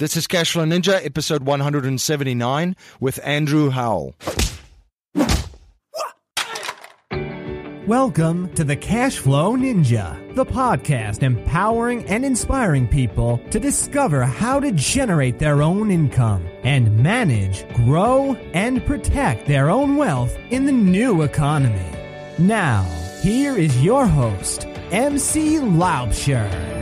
This is Cashflow Ninja, episode 179 with Andrew Howell. Welcome to the Cashflow Ninja, the podcast empowering and inspiring people to discover how to generate their own income and manage, grow, and protect their own wealth in the new economy. Now, here is your host, MC Laubscher.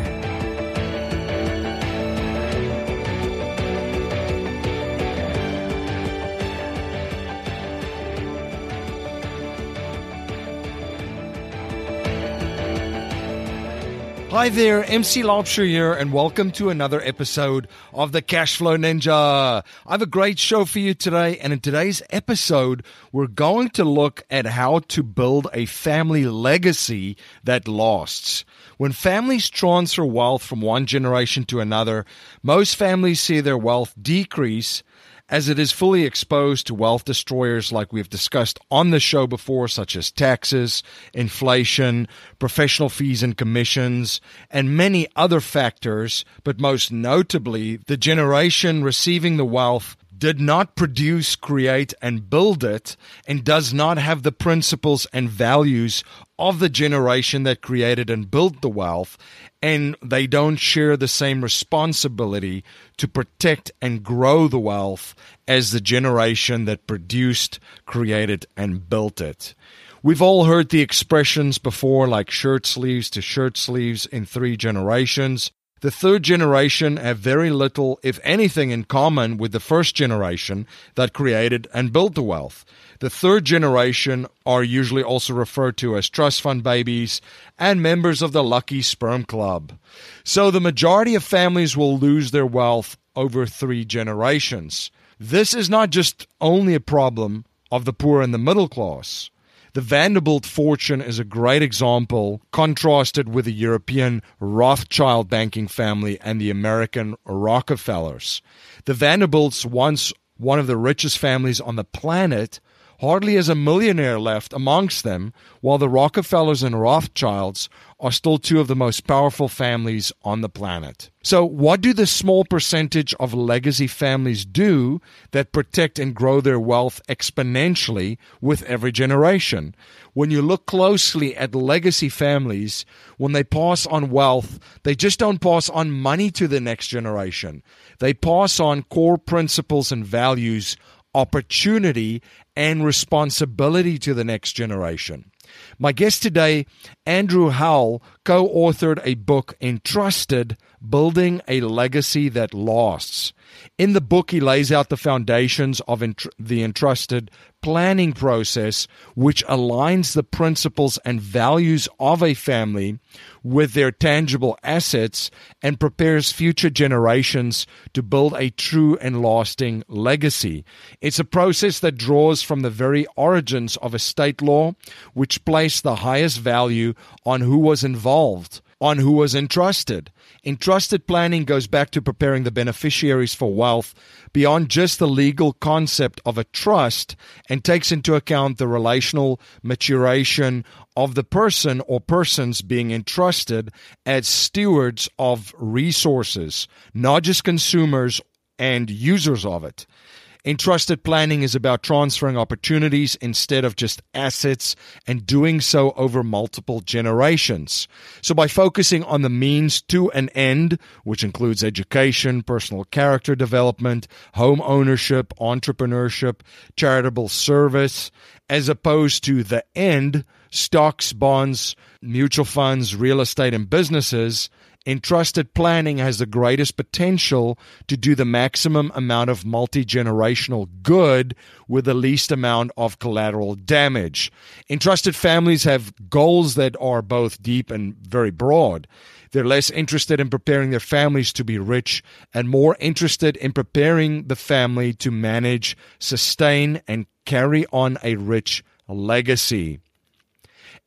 Hi there, MC Laubscher here, and welcome to another episode of the Cashflow Ninja. I have a great show for you today, and in today's episode, we're going to look at how to build a family legacy that lasts. When families transfer wealth from one generation to another, most families see their wealth decrease as it is fully exposed to wealth destroyers like we've discussed on the show before, such as taxes, inflation, professional fees and commissions, and many other factors, but most notably, the generation receiving the wealth did not produce, create, and build it, and does not have the principles and values of the generation that created and built the wealth, and they don't share the same responsibility to protect and grow the wealth as the generation that produced, created, and built it. We've all heard the expressions before, like shirt sleeves to shirt sleeves in three generations. The third generation have very little, if anything, in common with the first generation that created and built the wealth. The third generation are usually also referred to as trust fund babies and members of the Lucky Sperm Club. So the majority of families will lose their wealth over three generations. This is not just only a problem of the poor and the middle class. The Vanderbilt fortune is a great example, contrasted with the European Rothschild banking family and the American Rockefellers. The Vanderbilts, once one of the richest families on the planet, hardly is a millionaire left amongst them, while the Rockefellers and Rothschilds are still two of the most powerful families on the planet. So, what do the small percentage of legacy families do that protect and grow their wealth exponentially with every generation? When you look closely at legacy families, when they pass on wealth, they just don't pass on money to the next generation. They pass on core principles and values opportunity and responsibility to the next generation. My guest today, Andrew Howell, co authored a book, Entrusted Building a Legacy That Lasts. In the book, he lays out the foundations of the entrusted planning process, which aligns the principles and values of a family with their tangible assets and prepares future generations to build a true and lasting legacy. It's a process that draws from the very origins of estate law, which placed the highest value on who was involved on who was entrusted. Entrusted planning goes back to preparing the beneficiaries for wealth beyond just the legal concept of a trust and takes into account the relational maturation of the person or persons being entrusted as stewards of resources, not just consumers and users of it. Entrusted planning is about transferring opportunities instead of just assets and doing so over multiple generations. So, by focusing on the means to an end, which includes education, personal character development, home ownership, entrepreneurship, charitable service, as opposed to the end, stocks, bonds, mutual funds, real estate, and businesses, Entrusted planning has the greatest potential to do the maximum amount of multi generational good with the least amount of collateral damage. Entrusted families have goals that are both deep and very broad. They're less interested in preparing their families to be rich and more interested in preparing the family to manage, sustain, and carry on a rich legacy.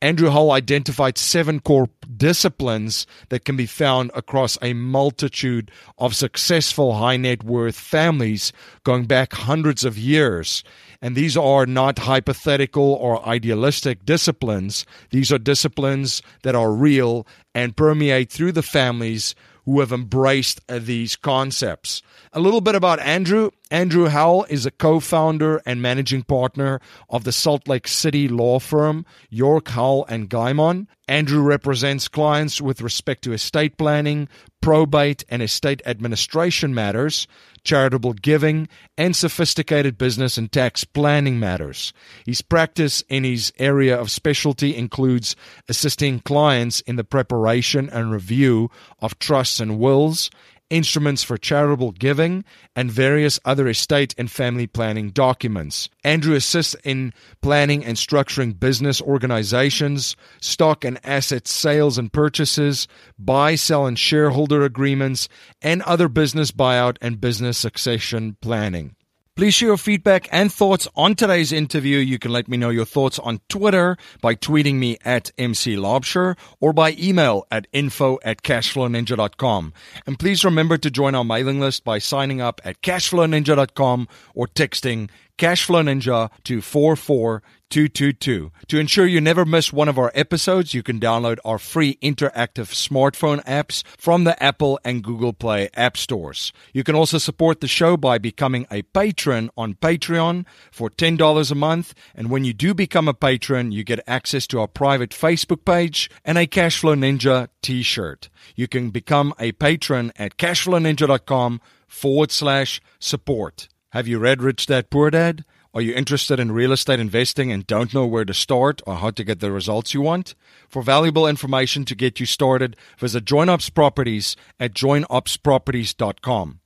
Andrew Howell identified seven core disciplines that can be found across a multitude of successful high net worth families going back hundreds of years. And these are not hypothetical or idealistic disciplines. These are disciplines that are real and permeate through the families who have embraced these concepts. A little bit about Andrew. Andrew Howell is a co founder and managing partner of the Salt Lake City law firm York Howell and Guymon. Andrew represents clients with respect to estate planning, probate, and estate administration matters, charitable giving, and sophisticated business and tax planning matters. His practice in his area of specialty includes assisting clients in the preparation and review of trusts and wills, instruments for charitable giving, and various other estate and family planning documents. Andrew assists in planning and structuring business organizations, stock and asset sales and purchases, buy, sell, and shareholder agreements, and other business buyout and business succession planning. Please share your feedback and thoughts on today's interview. You can let me know your thoughts on Twitter by tweeting me at MC Laubscher or by email at info at cashflowninja.com. And please remember to join our mailing list by signing up at cashflowninja.com or texting cashflowninja to 44 222. To ensure you never miss one of our episodes, you can download our free interactive smartphone apps from the Apple and Google Play app stores. You can also support the show by becoming a patron on Patreon for $10 a month. And when you do become a patron, you get access to our private Facebook page and a Cashflow Ninja t shirt. You can become a patron at cashflowninja.com forward slash support. Have you read Rich Dad Poor Dad? Are you interested in real estate investing and don't know where to start or how to get the results you want? For valuable information to get you started, visit Joint Ops Properties at jointopsproperties.com.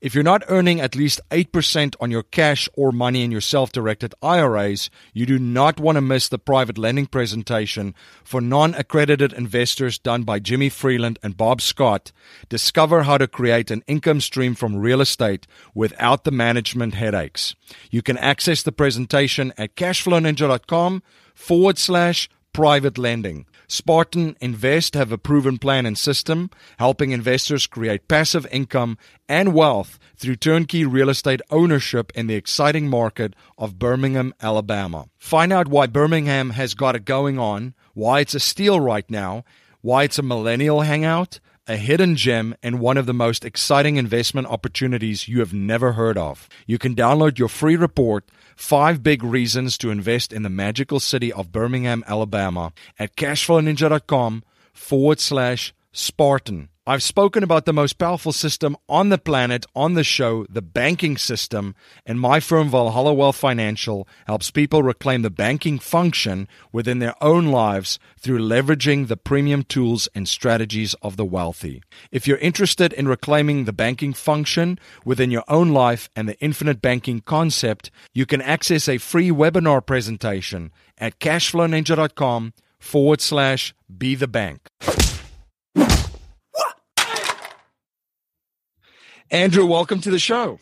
If you're not earning at least 8% on your cash or money in your self directed IRAs, you do not want to miss the private lending presentation for non accredited investors done by Jimmy Freeland and Bob Scott. Discover how to create an income stream from real estate without the management headaches. You can access the presentation at cashflowninja.com forward slash private lending. Spartan Invest have a proven plan and system, helping investors create passive income and wealth through turnkey real estate ownership in the exciting market of Birmingham, Alabama. Find out why Birmingham has got it going on, why it's a steal right now, why it's a millennial hangout, a hidden gem, and one of the most exciting investment opportunities you have never heard of. You can download your free report Five big reasons to invest in the magical city of Birmingham, Alabama at cashflowninja.com forward slash Spartan. I've spoken about the most powerful system on the planet on the show, the banking system, and my firm Valhalla Wealth Financial helps people reclaim the banking function within their own lives through leveraging the premium tools and strategies of the wealthy. If you're interested in reclaiming the banking function within your own life and the infinite banking concept, you can access a free webinar presentation at cashflowninja.com forward slash be the bank. Andrew, welcome to the show.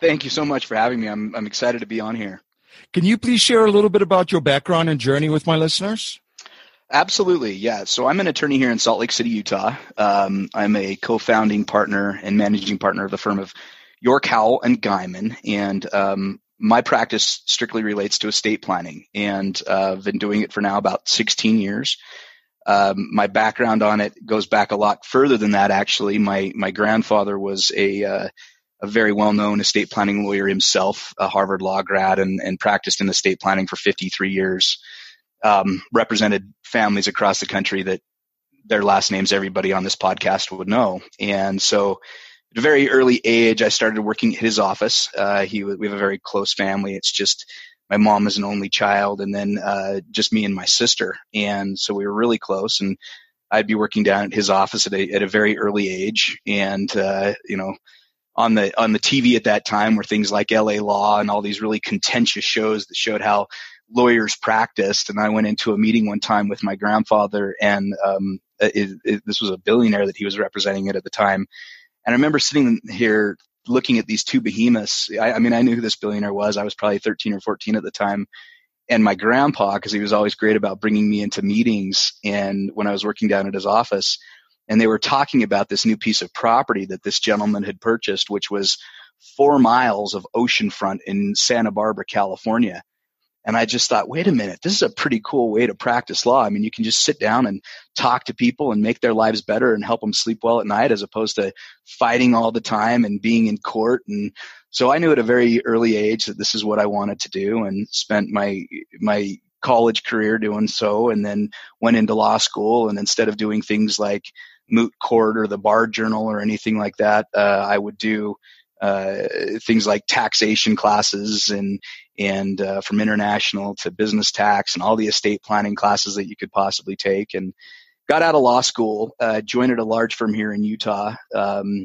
Thank you so much for having me. I'm, I'm excited to be on here. Can you please share a little bit about your background and journey with my listeners? Absolutely, yeah. So I'm an attorney here in Salt Lake City, Utah. Um, I'm a co-founding partner and managing partner of the firm of York Howell and Guymon, and um, my practice strictly relates to estate planning, and uh, I've been doing it for now about 16 years. Um, my background on it goes back a lot further than that. Actually, my my grandfather was a uh, a very well known estate planning lawyer himself, a Harvard law grad, and, and practiced in estate planning for 53 years. Um, represented families across the country that their last names everybody on this podcast would know. And so, at a very early age, I started working at his office. Uh, he we have a very close family. It's just my mom is an only child and then uh, just me and my sister. And so we were really close and I'd be working down at his office at a, at a very early age. And, uh, you know, on the, on the TV at that time were things like LA Law and all these really contentious shows that showed how lawyers practiced. And I went into a meeting one time with my grandfather and, um, it, it, this was a billionaire that he was representing it at the time. And I remember sitting here looking at these two behemoths. I, I mean, I knew who this billionaire was. I was probably 13 or 14 at the time. And my grandpa, because he was always great about bringing me into meetings and when I was working down at his office, and they were talking about this new piece of property that this gentleman had purchased, which was four miles of oceanfront in Santa Barbara, California. And I just thought, wait a minute, this is a pretty cool way to practice law. I mean, you can just sit down and talk to people and make their lives better and help them sleep well at night as opposed to fighting all the time and being in court. And so I knew at a very early age that this is what I wanted to do and spent my, my college career doing so and then went into law school. And instead of doing things like moot court or the bar journal or anything like that, uh, I would do uh, things like taxation classes and and uh, from international to business tax and all the estate planning classes that you could possibly take and got out of law school uh, joined at a large firm here in utah um,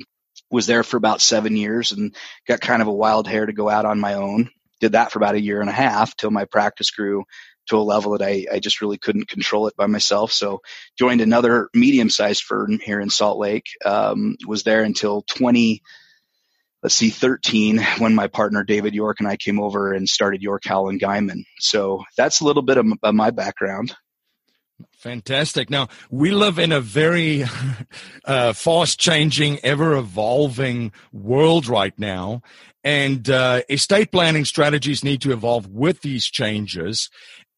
was there for about seven years and got kind of a wild hair to go out on my own did that for about a year and a half till my practice grew to a level that I, I just really couldn't control it by myself. So joined another medium sized firm here in Salt Lake, um, was there until 20, let's see, 13 when my partner David York and I came over and started York Howell and Guymon. So that's a little bit of, of my background. Fantastic. Now, we live in a very uh, fast changing, ever evolving world right now. And uh, estate planning strategies need to evolve with these changes.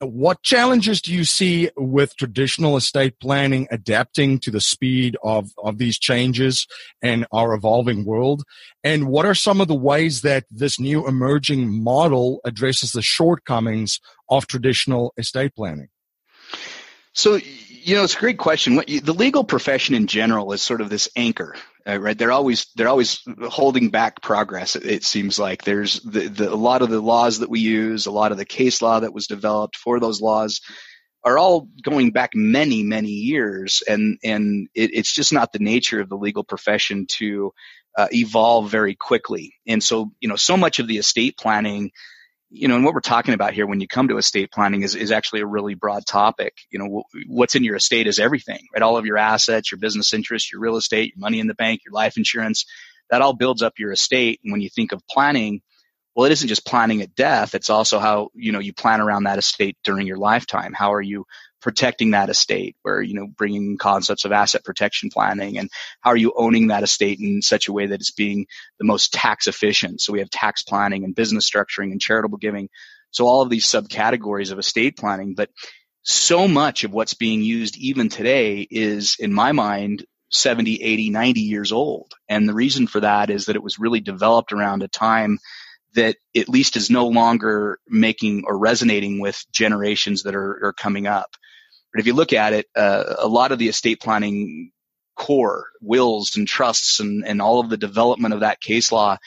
What challenges do you see with traditional estate planning adapting to the speed of, of these changes and our evolving world? And what are some of the ways that this new emerging model addresses the shortcomings of traditional estate planning? So, you know, it's a great question. The legal profession in general is sort of this anchor, uh, right? They're always they're always holding back progress. It, it seems like there's the, the, a lot of the laws that we use, a lot of the case law that was developed for those laws are all going back many many years, and and it, it's just not the nature of the legal profession to uh, evolve very quickly. And so, you know, so much of the estate planning you know, and what we're talking about here when you come to estate planning is, is actually a really broad topic. You know, what's in your estate is everything, right? All of your assets, your business interests, your real estate, your money in the bank, your life insurance, that all builds up your estate. And when you think of planning, well, it isn't just planning at death. It's also how, you know, you plan around that estate during your lifetime. How are you protecting that estate where, you know, bringing concepts of asset protection planning and how are you owning that estate in such a way that it's being the most tax efficient? So we have tax planning and business structuring and charitable giving. So all of these subcategories of estate planning, but so much of what's being used even today is in my mind 70, 80, 90 years old. And the reason for that is that it was really developed around a time that at least is no longer making or resonating with generations that are, are coming up. But if you look at it, uh, a lot of the estate planning core, wills and trusts and, and all of the development of that case law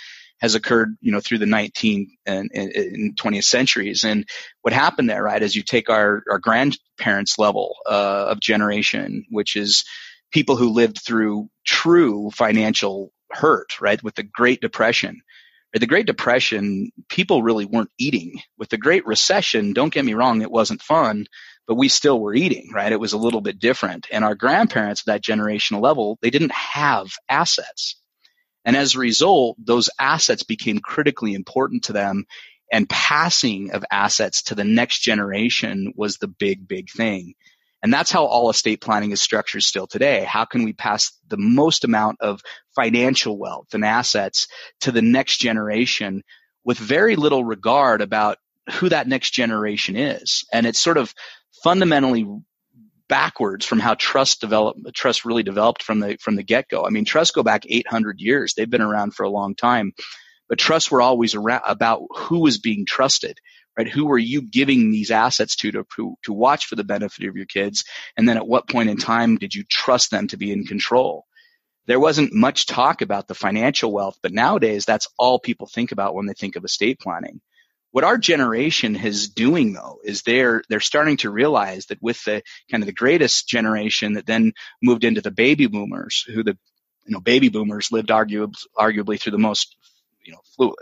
has occurred, you know, through the 19th and, and, 20th centuries. And what happened there, right, is you take our, our grandparents level uh, of generation, which is people who lived through true financial hurt, right, with the Great Depression. The Great Depression, people really weren't eating. With the Great Recession, don't get me wrong, it wasn't fun, but we still were eating, right? It was a little bit different. And our grandparents at that generational level, they didn't have assets. And as a result, those assets became critically important to them and passing of assets to the next generation was the big, big thing. And that's how all estate planning is structured still today. How can we pass the most amount of financial wealth and assets to the next generation with very little regard about who that next generation is? And it's sort of fundamentally backwards from how trust developed trust really developed from the from the get-go. I mean trusts go back 800 years. They've been around for a long time. But trusts were always around about who was being trusted right? Who were you giving these assets to to to watch for the benefit of your kids? And then at what point in time did you trust them to be in control? There wasn't much talk about the financial wealth but nowadays that's all people think about when they think of estate planning what our generation is doing though is they're they're starting to realize that with the kind of the greatest generation that then moved into the baby boomers who the you know baby boomers lived arguably arguably through the most you know flu-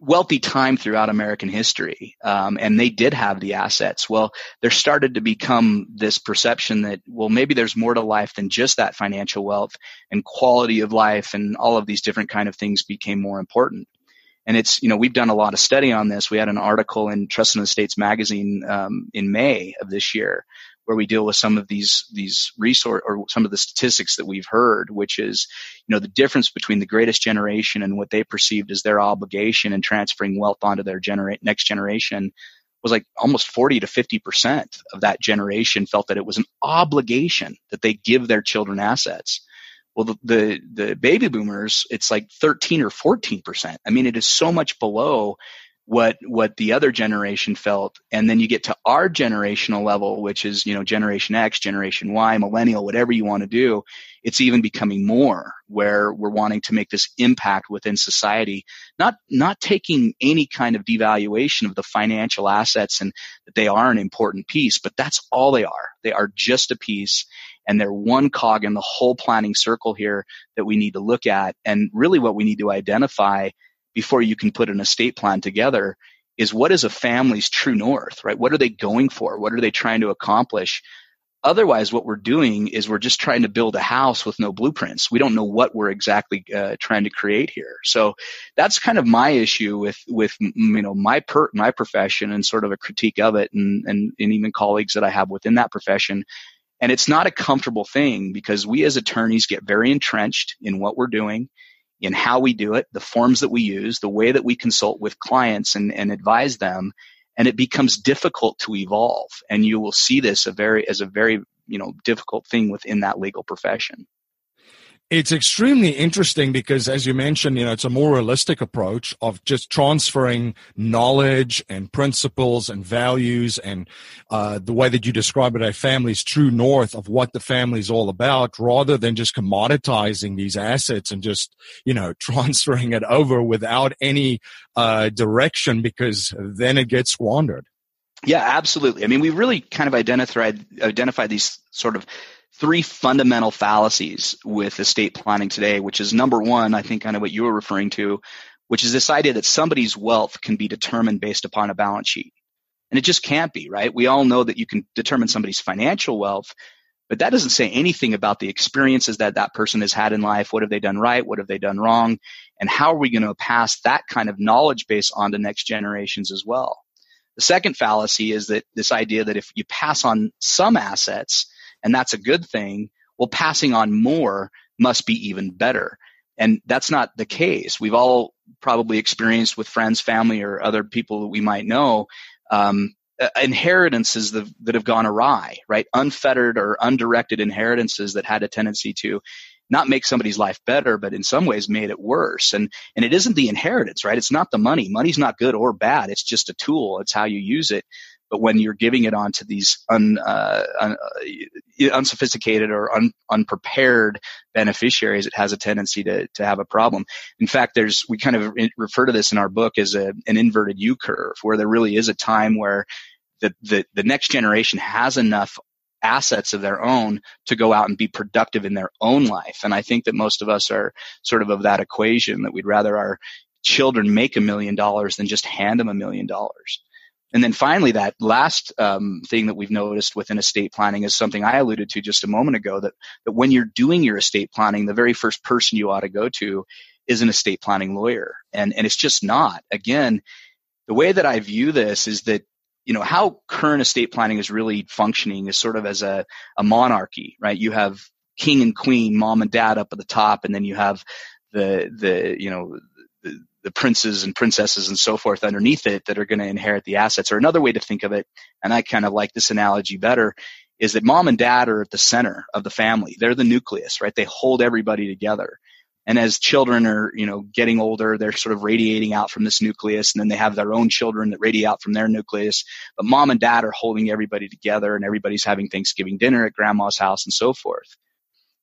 wealthy time throughout American history, um, and they did have the assets. Well, there started to become this perception that well, maybe there's more to life than just that financial wealth, and quality of life, and all of these different kind of things became more important. And it's, you know, we've done a lot of study on this. We had an article in Trust and Estates magazine um, in May of this year where we deal with some of these these resource or some of the statistics that we've heard, which is you know the difference between the greatest generation and what they perceived as their obligation in transferring wealth onto their genera- next generation was like almost 40 to 50% of that generation felt that it was an obligation that they give their children assets. Well, the, the, the baby boomers, it's like 13 or 14%. I mean, it is so much below what what the other generation felt. And then you get to our generational level which is you know generation x generation y millennial whatever you want to do it's even becoming more where we're wanting to make this impact within society. Not not taking any kind of devaluation of the financial assets and that they are an important piece but that's all they are. They are just a piece and they're one cog in the whole planning circle here that we need to look at and really what we need to identify before you can put an estate plan together is what is a family's true north, right? What are they going for? What are they trying to accomplish? Otherwise, what we're doing is we're just trying to build a house with no blueprints. We don't know what we're exactly uh, trying to create here. So that's kind of my issue with with you know my per my profession and sort of a critique of it, and and, and even colleagues that I have within that profession. And it's not a comfortable thing because we as attorneys get very entrenched in what we're doing in how we do it, the forms that we use, the way that we consult with clients and, and advise them. And it becomes difficult to evolve. And you will see this a very, as a very, you know, difficult thing within that legal profession. It's extremely interesting because, as you mentioned, you know, it's a more realistic approach of just transferring knowledge and principles and values and uh, the way that you describe it, a family's true north of what the family is all about, rather than just commoditizing these assets and just, you know, transferring it over without any uh, direction because then it gets squandered. Yeah, absolutely. I mean, we really kind of identified identified these sort of three fundamental fallacies with estate planning today, which is number one, I think kind of what you were referring to, which is this idea that somebody's wealth can be determined based upon a balance sheet. And it just can't be, right? We all know that you can determine somebody's financial wealth, but that doesn't say anything about the experiences that that person has had in life. What have they done right? What have they done wrong? And how are we going to pass that kind of knowledge base on to next generations as well? The second fallacy is that this idea that if you pass on some assets, and that's a good thing. Well, passing on more must be even better. And that's not the case. We've all probably experienced with friends, family, or other people that we might know um, inheritances that, that have gone awry, right? Unfettered or undirected inheritances that had a tendency to not make somebody's life better, but in some ways made it worse. And and it isn't the inheritance, right? It's not the money. Money's not good or bad. It's just a tool. It's how you use it. But when you're giving it on to these un, uh, un, uh, unsophisticated or un, unprepared beneficiaries, it has a tendency to, to have a problem. In fact, there's, we kind of refer to this in our book as a, an inverted U curve where there really is a time where the, the, the next generation has enough assets of their own to go out and be productive in their own life. And I think that most of us are sort of of that equation that we'd rather our children make a million dollars than just hand them a million dollars. And then finally, that last um, thing that we've noticed within estate planning is something I alluded to just a moment ago that, that when you're doing your estate planning, the very first person you ought to go to is an estate planning lawyer. And, and it's just not. Again, the way that I view this is that, you know, how current estate planning is really functioning is sort of as a, a monarchy, right? You have king and queen, mom and dad up at the top, and then you have the, the, you know, the, the princes and princesses and so forth underneath it that are going to inherit the assets. Or another way to think of it, and I kind of like this analogy better, is that mom and dad are at the center of the family. They're the nucleus, right? They hold everybody together. And as children are, you know, getting older, they're sort of radiating out from this nucleus and then they have their own children that radiate out from their nucleus. But mom and dad are holding everybody together and everybody's having Thanksgiving dinner at grandma's house and so forth.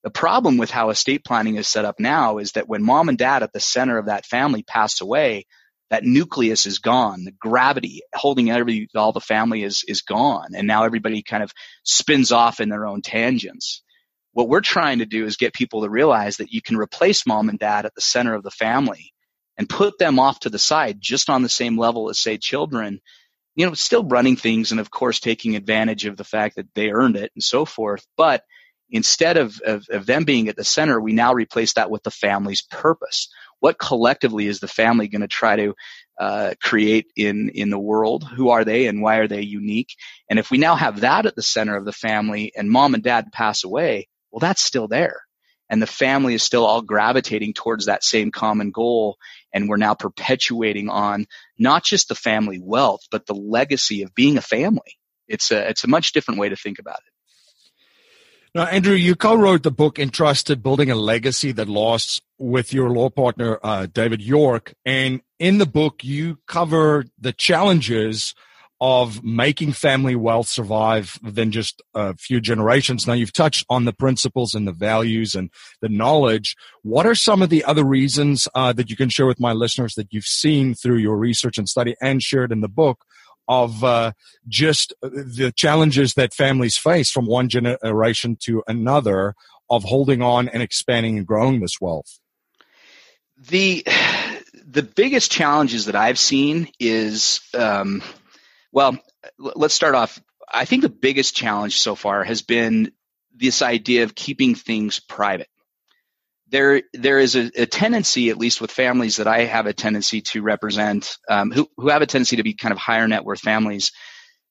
The problem with how estate planning is set up now is that when mom and dad at the center of that family pass away, that nucleus is gone. The gravity holding every, all the family is, is gone. And now everybody kind of spins off in their own tangents. What we're trying to do is get people to realize that you can replace mom and dad at the center of the family and put them off to the side just on the same level as say children, you know, still running things and of course taking advantage of the fact that they earned it and so forth. But instead of, of, of, them being at the center, we now replace that with the family's purpose. What collectively is the family going to try to uh, create in in the world. Who are they, and why are they unique? And if we now have that at the center of the family, and mom and dad pass away, well, that's still there, and the family is still all gravitating towards that same common goal. And we're now perpetuating on not just the family wealth, but the legacy of being a family. It's a it's a much different way to think about it. Now, Andrew, you co-wrote the book "Entrusted: Building a Legacy That Lasts" with your law partner uh, David York, and in the book, you cover the challenges of making family wealth survive than just a few generations. Now, you've touched on the principles and the values and the knowledge. What are some of the other reasons uh, that you can share with my listeners that you've seen through your research and study and shared in the book of uh, just the challenges that families face from one generation to another of holding on and expanding and growing this wealth? The the biggest challenges that I've seen is, um, well, let's start off. I think the biggest challenge so far has been this idea of keeping things private there there is a, a, tendency, at least with families that I have a tendency to represent, um, who who have a tendency to be kind of higher net worth families,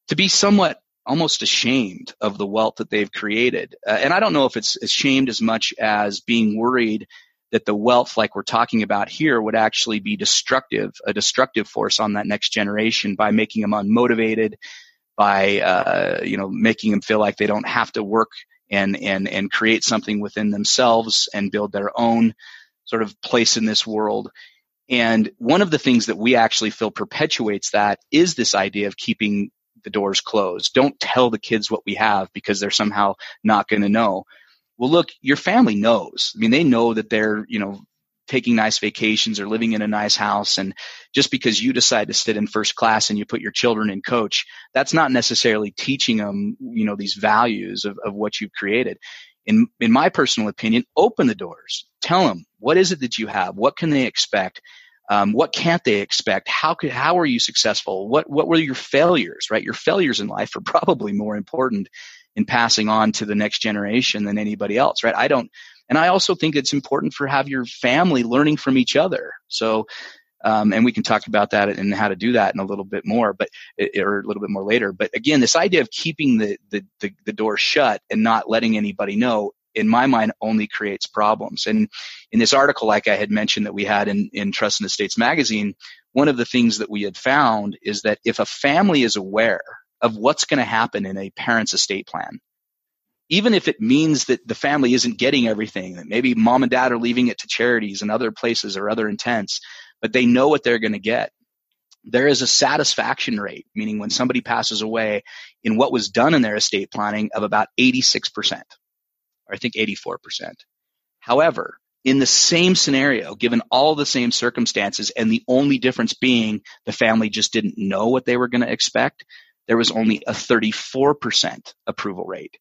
to be somewhat almost ashamed of the wealth that they've created. Uh, and I don't know if it's ashamed as much as being worried that the wealth, like we're talking about here, would actually be destructive, a destructive force on that next generation by making them unmotivated, by uh, you know making them feel like they don't have to work and and and create something within themselves and build their own sort of place in this world. And one of the things that we actually feel perpetuates that is this idea of keeping the doors closed. Don't tell the kids what we have because they're somehow not going to know. Well, look, your family knows. I mean, they know that they're, you know, taking nice vacations or living in a nice house. And just because you decide to sit in first class and you put your children in coach, that's not necessarily teaching them, you know, these values of, of what you've created. In, in my personal opinion, open the doors. Tell them what is it that you have? What can they expect? Um, what can't they expect? How could, how are you successful? What, what were your failures, right? Your failures in life are probably more important in passing on to the next generation than anybody else, right? I don't, and I also think it's important for have your family learning from each other. So, um, and we can talk about that and how to do that in a little bit more, but or a little bit more later. But again, this idea of keeping the, the the the, door shut and not letting anybody know, in my mind, only creates problems. And in this article, like I had mentioned that we had in in Trust and Estates magazine, one of the things that we had found is that if a family is aware of what's going to happen in a parent's estate plan, even if it means that the family isn't getting everything, that maybe mom and dad are leaving it to charities and other places or other intents, but they know what they're going to get. There is a satisfaction rate, meaning when somebody passes away in what was done in their estate planning of about 86%, or I think 84%. However, in the same scenario, given all the same circumstances, and the only difference being the family just didn't know what they were going to expect, there was only a 34% approval rate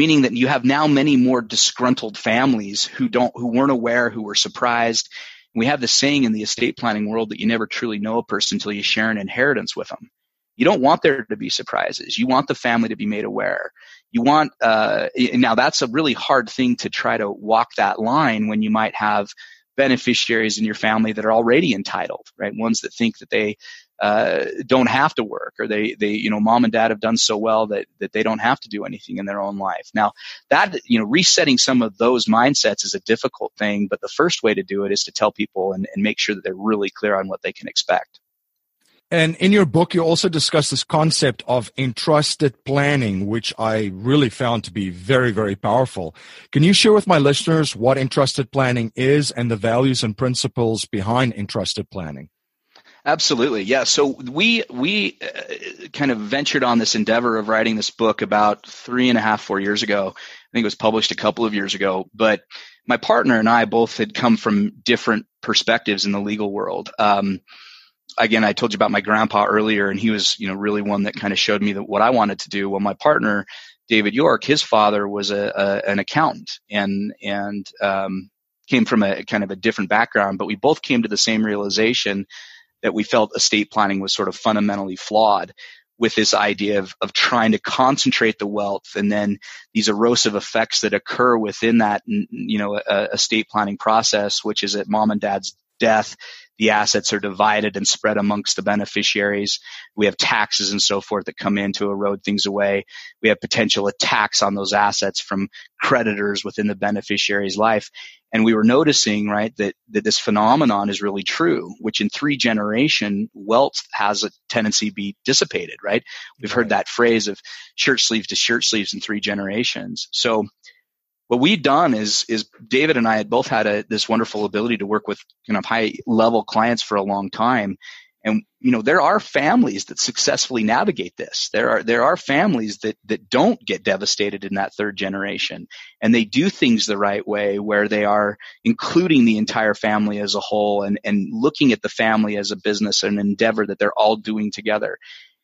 meaning that you have now many more disgruntled families who don't who weren't aware who were surprised. We have this saying in the estate planning world that you never truly know a person until you share an inheritance with them. You don't want there to be surprises. You want the family to be made aware. You want uh, now that's a really hard thing to try to walk that line when you might have beneficiaries in your family that are already entitled right? Ones that think that they uh, don't have to work or they, they, you know, mom and dad have done so well that, that they don't have to do anything in their own life. Now that, you know, resetting some of those mindsets is a difficult thing, but the first way to do it is to tell people and, and make sure that they're really clear on what they can expect. And in your book, you also discuss this concept of entrusted planning, which I really found to be very, very powerful. Can you share with my listeners what entrusted planning is and the values and principles behind entrusted planning? Absolutely, yeah. So we we uh, kind of ventured on this endeavor of writing this book about three and a half, four years ago. I think it was published a couple of years ago. But my partner and I both had come from different perspectives in the legal world. Um, again, I told you about my grandpa earlier, and he was, you know, really one that kind of showed me that what I wanted to do. Well, my partner, David York, his father was a, a an accountant, and and um, came from a kind of a different background, but we both came to the same realization that we felt estate planning was sort of fundamentally flawed with this idea of, of trying to concentrate the wealth and then these erosive effects that occur within that, you know, estate planning process, which is at mom and dad's death, the assets are divided and spread amongst the beneficiaries. We have taxes and so forth that come in to erode things away. We have potential attacks on those assets from creditors within the beneficiary's life. And we were noticing, right, that, that this phenomenon is really true, which in three generation, wealth has a tendency to be dissipated, right? We've heard that phrase of shirt sleeves to shirt sleeves in three generations. So what we've done is is David and I had both had a, this wonderful ability to work with kind of high level clients for a long time, and you know there are families that successfully navigate this. There are there are families that that don't get devastated in that third generation, and they do things the right way, where they are including the entire family as a whole, and and looking at the family as a business and endeavor that they're all doing together.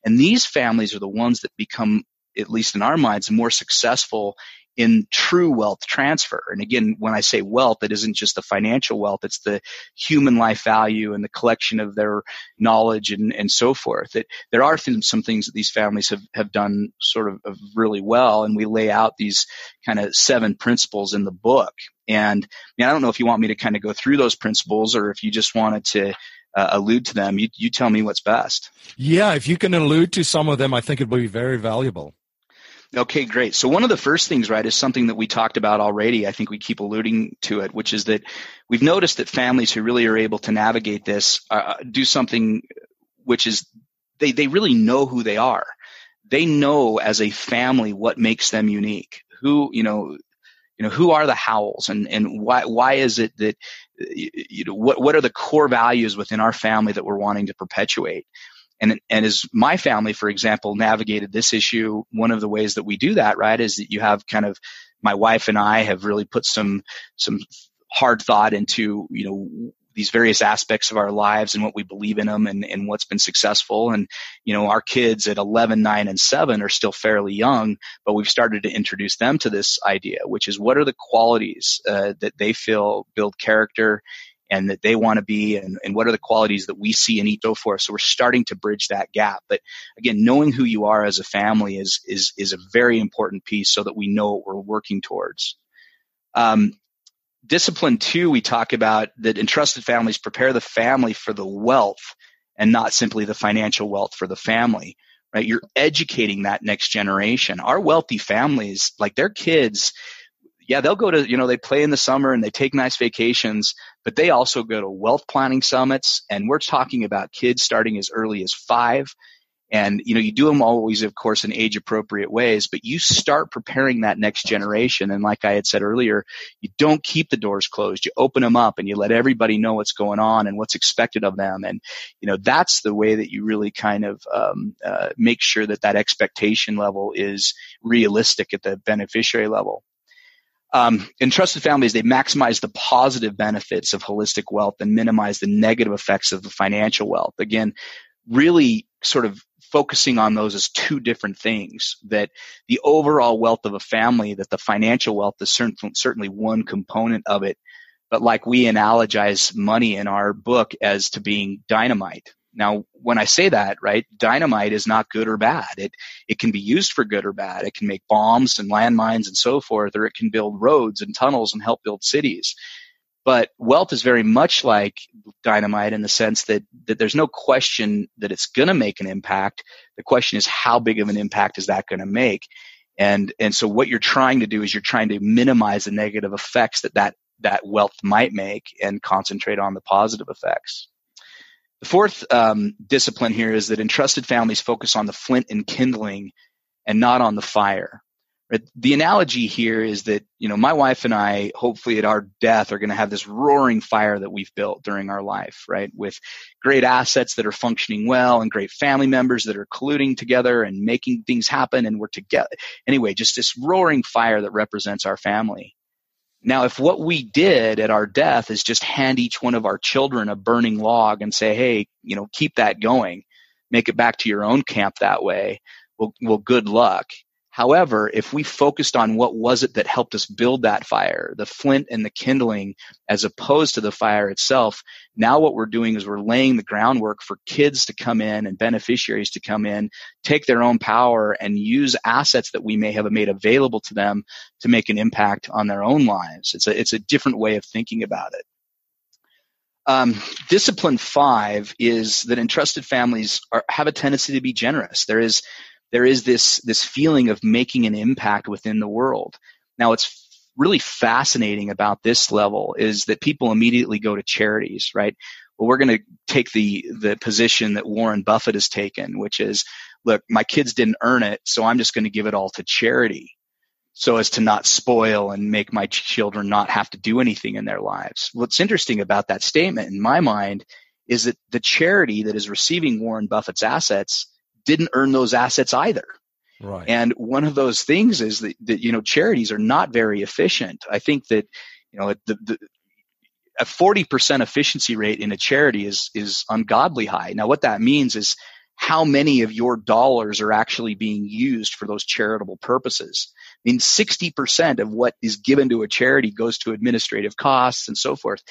And these families are the ones that become at least in our minds, more successful in true wealth transfer. And again, when I say wealth, it isn't just the financial wealth, it's the human life value and the collection of their knowledge and, and so forth. It, there are some things that these families have, have done sort of, of really well. And we lay out these kind of seven principles in the book. And I don't know if you want me to kind of go through those principles or if you just wanted to uh, allude to them. You, you tell me what's best. Yeah, if you can allude to some of them, I think it would be very valuable. Okay, great. So one of the first things, right, is something that we talked about already. I think we keep alluding to it, which is that we've noticed that families who really are able to navigate this uh, do something which is they, they really know who they are. They know as a family what makes them unique. Who, you know, you know, who are the Howells and, and why, why is it that, you know, what, what are the core values within our family that we're wanting to perpetuate? And, and as my family, for example, navigated this issue, one of the ways that we do that, right, is that you have kind of my wife and I have really put some, some hard thought into, you know, these various aspects of our lives and what we believe in them and, and what's been successful. And, you know, our kids at 11, 9, and 7 are still fairly young, but we've started to introduce them to this idea, which is what are the qualities uh, that they feel build character and that they want to be and, and what are the qualities that we see in each so forth. So we're starting to bridge that gap. But again, knowing who you are as a family is is is a very important piece so that we know what we're working towards. Um, discipline two, we talk about that entrusted families prepare the family for the wealth and not simply the financial wealth for the family. Right? You're educating that next generation. Our wealthy families, like their kids, yeah, they'll go to, you know, they play in the summer and they take nice vacations, but they also go to wealth planning summits. And we're talking about kids starting as early as five. And, you know, you do them always, of course, in age appropriate ways, but you start preparing that next generation. And like I had said earlier, you don't keep the doors closed. You open them up and you let everybody know what's going on and what's expected of them. And, you know, that's the way that you really kind of, um, uh, make sure that that expectation level is realistic at the beneficiary level. Um, entrusted families, they maximize the positive benefits of holistic wealth and minimize the negative effects of the financial wealth. Again, really sort of focusing on those as two different things that the overall wealth of a family that the financial wealth is certain, certainly one component of it but like we analogize money in our book as to being dynamite now, when I say that, right, dynamite is not good or bad. It, it can be used for good or bad. It can make bombs and landmines and so forth, or it can build roads and tunnels and help build cities. But wealth is very much like dynamite in the sense that, that there's no question that it's going to make an impact. The question is how big of an impact is that going to make? And, and so what you're trying to do is you're trying to minimize the negative effects that that, that wealth might make and concentrate on the positive effects. The fourth um, discipline here is that entrusted families focus on the flint and kindling and not on the fire. Right? The analogy here is that, you know, my wife and I, hopefully at our death, are going to have this roaring fire that we've built during our life, right? With great assets that are functioning well and great family members that are colluding together and making things happen and we're together. Anyway, just this roaring fire that represents our family. Now, if what we did at our death is just hand each one of our children a burning log and say, hey, you know, keep that going, make it back to your own camp that way, well, well good luck. However, if we focused on what was it that helped us build that fire, the flint and the kindling, as opposed to the fire itself, now what we're doing is we're laying the groundwork for kids to come in and beneficiaries to come in, take their own power and use assets that we may have made available to them to make an impact on their own lives. It's a, it's a different way of thinking about it. Um, discipline five is that entrusted families are, have a tendency to be generous. There is there is this this feeling of making an impact within the world. Now, what's really fascinating about this level is that people immediately go to charities, right? Well, we're going to take the the position that Warren Buffett has taken, which is, look, my kids didn't earn it, so I'm just going to give it all to charity so as to not spoil and make my children not have to do anything in their lives. What's interesting about that statement in my mind is that the charity that is receiving Warren Buffett's assets didn't earn those assets either. Right. And one of those things is that, that you know charities are not very efficient. I think that you know the, the a 40% efficiency rate in a charity is is ungodly high. Now what that means is how many of your dollars are actually being used for those charitable purposes. I mean, 60% of what is given to a charity goes to administrative costs and so forth.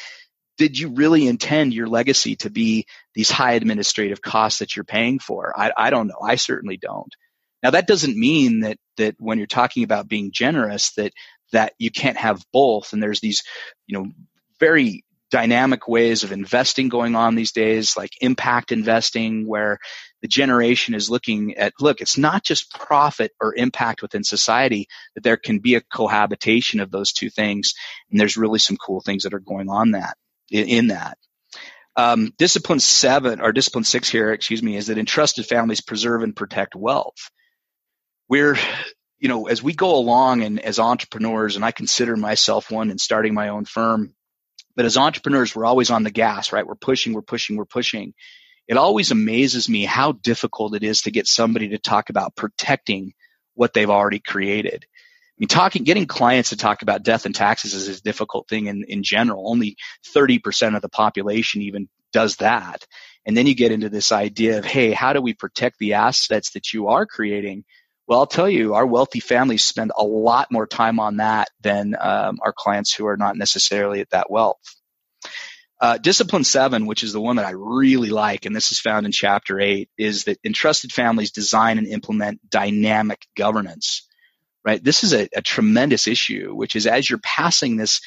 Did you really intend your legacy to be these high administrative costs that you're paying for? I, I don't know. I certainly don't. Now that doesn't mean that, that when you're talking about being generous, that, that you can't have both. And there's these, you know, very dynamic ways of investing going on these days, like impact investing, where the generation is looking at look, it's not just profit or impact within society, that there can be a cohabitation of those two things. And there's really some cool things that are going on that in, that. Um, discipline seven or discipline six here, excuse me, is that entrusted families preserve and protect wealth. We're, you know, as we go along and as entrepreneurs, and I consider myself one in starting my own firm, but as entrepreneurs, we're always on the gas, right? We're pushing, we're pushing, we're pushing. It always amazes me how difficult it is to get somebody to talk about protecting what they've already created. I mean, talking, getting clients to talk about death and taxes is a difficult thing in, in general. Only 30% of the population even does that. And then you get into this idea of, hey, how do we protect the assets that you are creating? Well, I'll tell you, our wealthy families spend a lot more time on that than um, our clients who are not necessarily at that wealth. Uh, discipline seven, which is the one that I really like, and this is found in chapter eight, is that entrusted families design and implement dynamic governance. Right? This is a, a tremendous issue, which is as you're passing this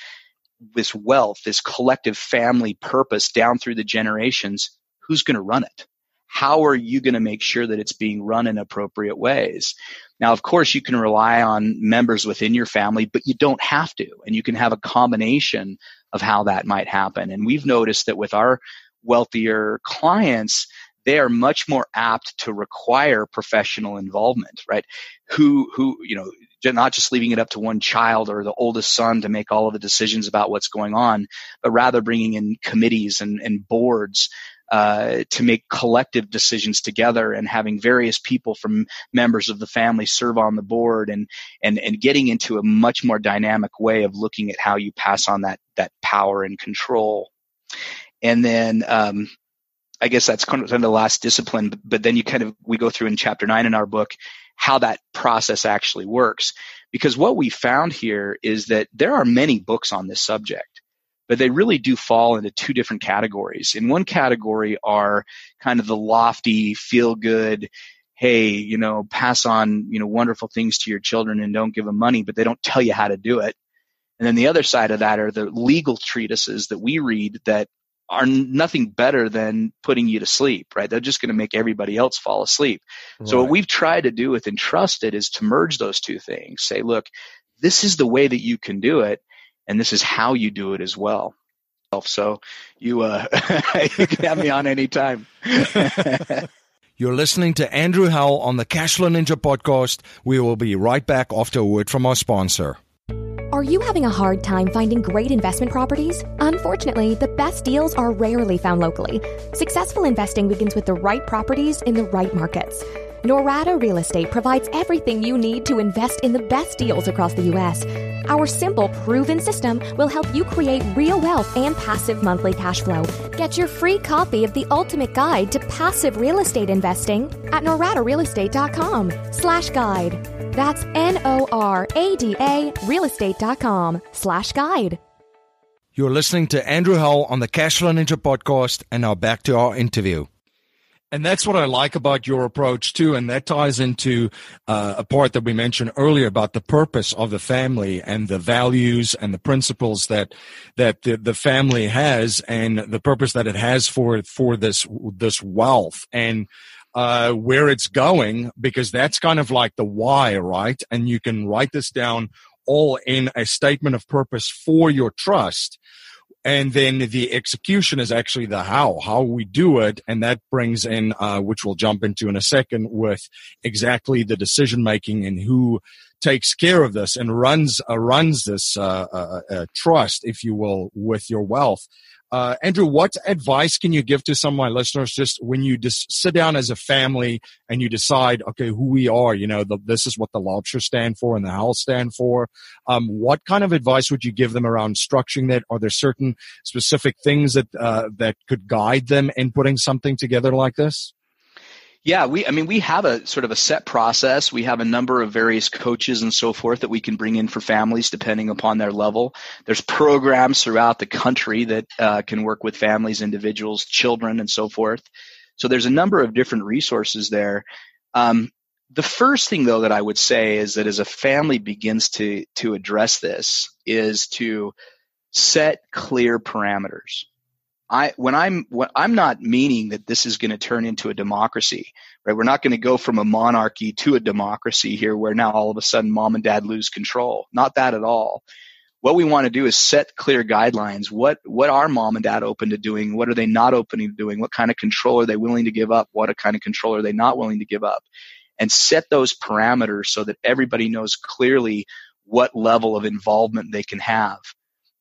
this wealth, this collective family purpose down through the generations, who's going to run it? how are you going to make sure that it's being run in appropriate ways? Now, of course, you can rely on members within your family, but you don't have to. And you can have a combination of how that might happen. And we've noticed that with our wealthier clients, they are much more apt to require professional involvement, right? Who, who, you know, not just leaving it up to one child or the oldest son to make all of the decisions about what's going on, but rather bringing in committees and, and boards uh, to make collective decisions together and having various people from members of the family serve on the board and and and getting into a much more dynamic way of looking at how you pass on that that power and control. And then um, I guess that's kind of the last discipline, but then you kind of we go through in chapter nine in our book how that process actually works. Because what we found here is that there are many books on this subject but they really do fall into two different categories. In one category are kind of the lofty, feel good, hey, you know, pass on, you know, wonderful things to your children and don't give them money, but they don't tell you how to do it. And then the other side of that are the legal treatises that we read that are nothing better than putting you to sleep, right? They're just going to make everybody else fall asleep. Right. So what we've tried to do with Entrusted is to merge those two things. Say, look, this is the way that you can do it and this is how you do it as well. So you uh, you can have me on any time. You're listening to Andrew Howell on the Cashflow Ninja podcast. We will be right back after a word from our sponsor. Are you having a hard time finding great investment properties? Unfortunately, the best deals are rarely found locally. Successful investing begins with the right properties in the right markets. Norada Real Estate provides everything you need to invest in the best deals across the U.S. Our simple, proven system will help you create real wealth and passive monthly cash flow. Get your free copy of the ultimate guide to passive real estate investing at noradarealestate.com slash guide. That's N-O-R-A-D-A realestate.com slash guide. You're listening to Andrew Howell on the Cashflow Ninja podcast, and now back to our interview. And that's what I like about your approach too, and that ties into uh, a part that we mentioned earlier about the purpose of the family and the values and the principles that that the, the family has, and the purpose that it has for for this this wealth. And uh, where it's going, because that's kind of like the why, right? And you can write this down all in a statement of purpose for your trust and then the execution is actually the how how we do it. And that brings in uh, which we'll jump into in a second with exactly the decision making and who takes care of this and runs uh, runs this uh, uh, uh trust if you will with your wealth uh, Andrew, what advice can you give to some of my listeners just when you just sit down as a family and you decide, okay, who we are, you know, the, this is what the Laubscher stand for and the Howell stand for. Um, what kind of advice would you give them around structuring that? Are there certain specific things that, uh, that could guide them in putting something together like this? Yeah, we I mean we have a sort of a set process. We have a number of various coaches and so forth that we can bring in for families depending upon their level. There's programs throughout the country that uh, can work with families, individuals, children, and so forth. So there's a number of different resources there. Um, the first thing though that I would say is that as a family begins to to address this is to set clear parameters. I when I'm when I'm not meaning that this is going to turn into a democracy, right? We're not going to go from a monarchy to a democracy here where now all of a sudden mom and dad lose control. Not that at all. What we want to do is set clear guidelines. What what are mom and dad open to doing? What are they not open to doing? What kind of control are they willing to give up? What kind of control are they not willing to give up? And set those parameters so that everybody knows clearly what level of involvement they can have.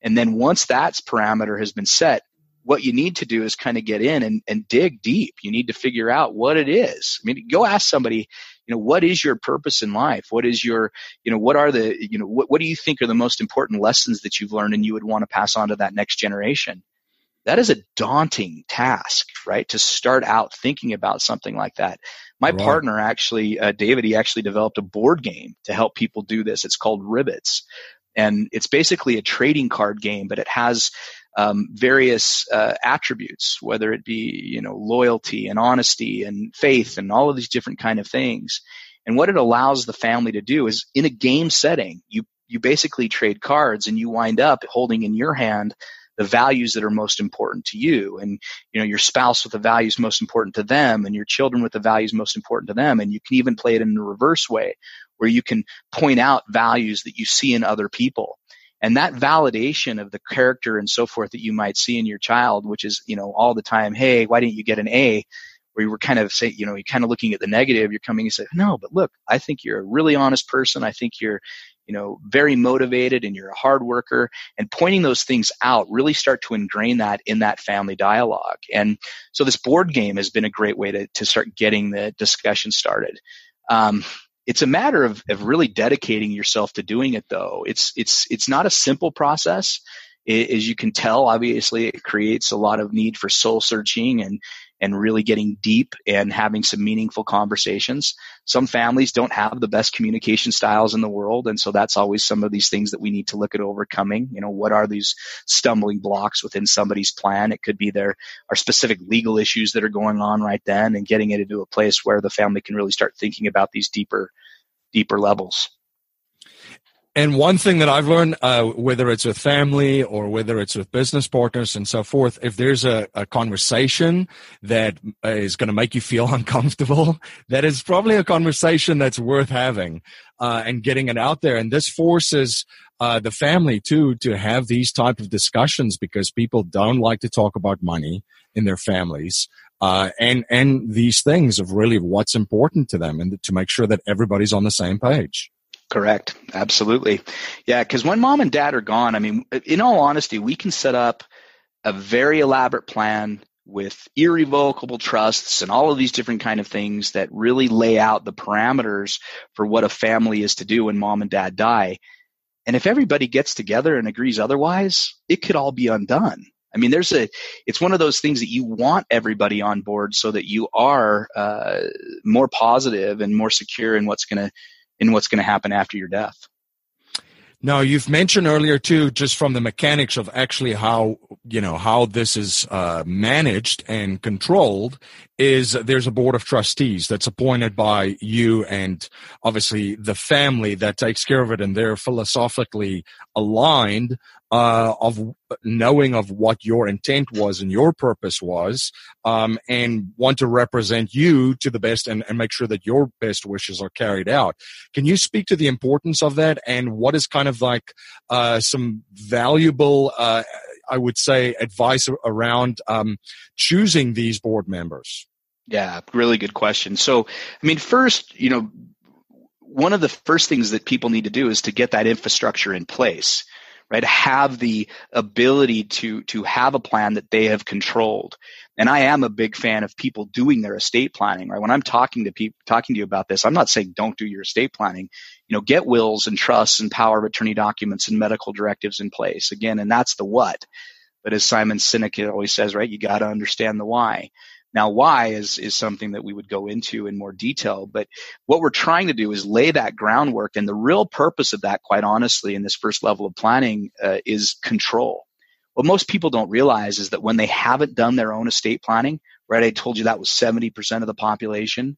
And then once that parameter has been set, what you need to do is kind of get in and, and dig deep. You need to figure out what it is. I mean, go ask somebody, you know, what is your purpose in life? What is your, you know, what are the, you know, what, what do you think are the most important lessons that you've learned and you would want to pass on to that next generation? That is a daunting task, right? To start out thinking about something like that. My right. partner actually, uh, David, he actually developed a board game to help people do this. It's called Ribbits. And it's basically a trading card game, but it has um, various uh, attributes, whether it be you know loyalty and honesty and faith and all of these different kind of things. And what it allows the family to do is in a game setting, you you basically trade cards and you wind up holding in your hand the values that are most important to you. And you know your spouse with the values most important to them and your children with the values most important to them. And you can even play it in a reverse way where you can point out values that you see in other people and that validation of the character and so forth that you might see in your child which is you know all the time hey why didn't you get an a? where you were kind of say you know you're kind of looking at the negative you're coming and say no but look i think you're a really honest person. I think you're you know very motivated and you're a hard worker. And pointing those things out really start to ingrain that in that family dialogue. And so this board game has been a great way to, to start getting the discussion started. Um, it's a matter of, of really dedicating yourself to doing it though. It's, it's, it's not a simple process. It, as you can tell, obviously it creates a lot of need for soul searching and, and really getting deep and having some meaningful conversations. Some families don't have the best communication styles in the world. And so that's always some of these things that we need to look at overcoming. You know, what are these stumbling blocks within somebody's plan? It could be there are specific legal issues that are going on right then and getting it into a place where the family can really start thinking about these deeper, deeper levels. And one thing that I've learned, uh, whether it's with family or whether it's with business partners and so forth, if there's a, a conversation that is going to make you feel uncomfortable, that is probably a conversation that's worth having uh, and getting it out there. And this forces uh, the family too to have these type of discussions because people don't like to talk about money in their families. Uh, and and these things of really what's important to them, and to make sure that everybody's on the same page. Correct. Absolutely. Yeah. Cause when mom and dad are gone, I mean, in all honesty, we can set up a very elaborate plan with irrevocable trusts and all of these different kind of things that really lay out the parameters for what a family is to do when mom and dad die. And if everybody gets together and agrees otherwise, it could all be undone. I mean, there's a, it's one of those things that you want everybody on board so that you are uh, more positive and more secure in what's going to in what's going to happen after your death. Now, you've mentioned earlier too, just from the mechanics of actually how you know how this is uh, managed and controlled, is there's a board of trustees that's appointed by you and obviously the family that takes care of it, and they're philosophically aligned uh, of knowing of what your intent was and your purpose was, um, and want to represent you to the best and, and make sure that your best wishes are carried out. Can you speak to the importance of that and what is kind of like uh, some valuable, uh, I would say, advice around um, choosing these board members? Yeah, really good question. So, I mean, first, you know, one of the first things that people need to do is to get that infrastructure in place right? Have the ability to, to have a plan that they have controlled. And I am a big fan of people doing their estate planning, right? When I'm talking to people, talking to you about this, I'm not saying don't do your estate planning. You know, get wills and trusts and power of attorney documents and medical directives in place. Again, and that's the what. But as Simon Sinek always says, right, you got to understand the why. Now, why is, is something that we would go into in more detail, but what we're trying to do is lay that groundwork. And the real purpose of that, quite honestly, in this first level of planning uh, is control. What most people don't realize is that when they haven't done their own estate planning, right? I told you that was 70% of the population.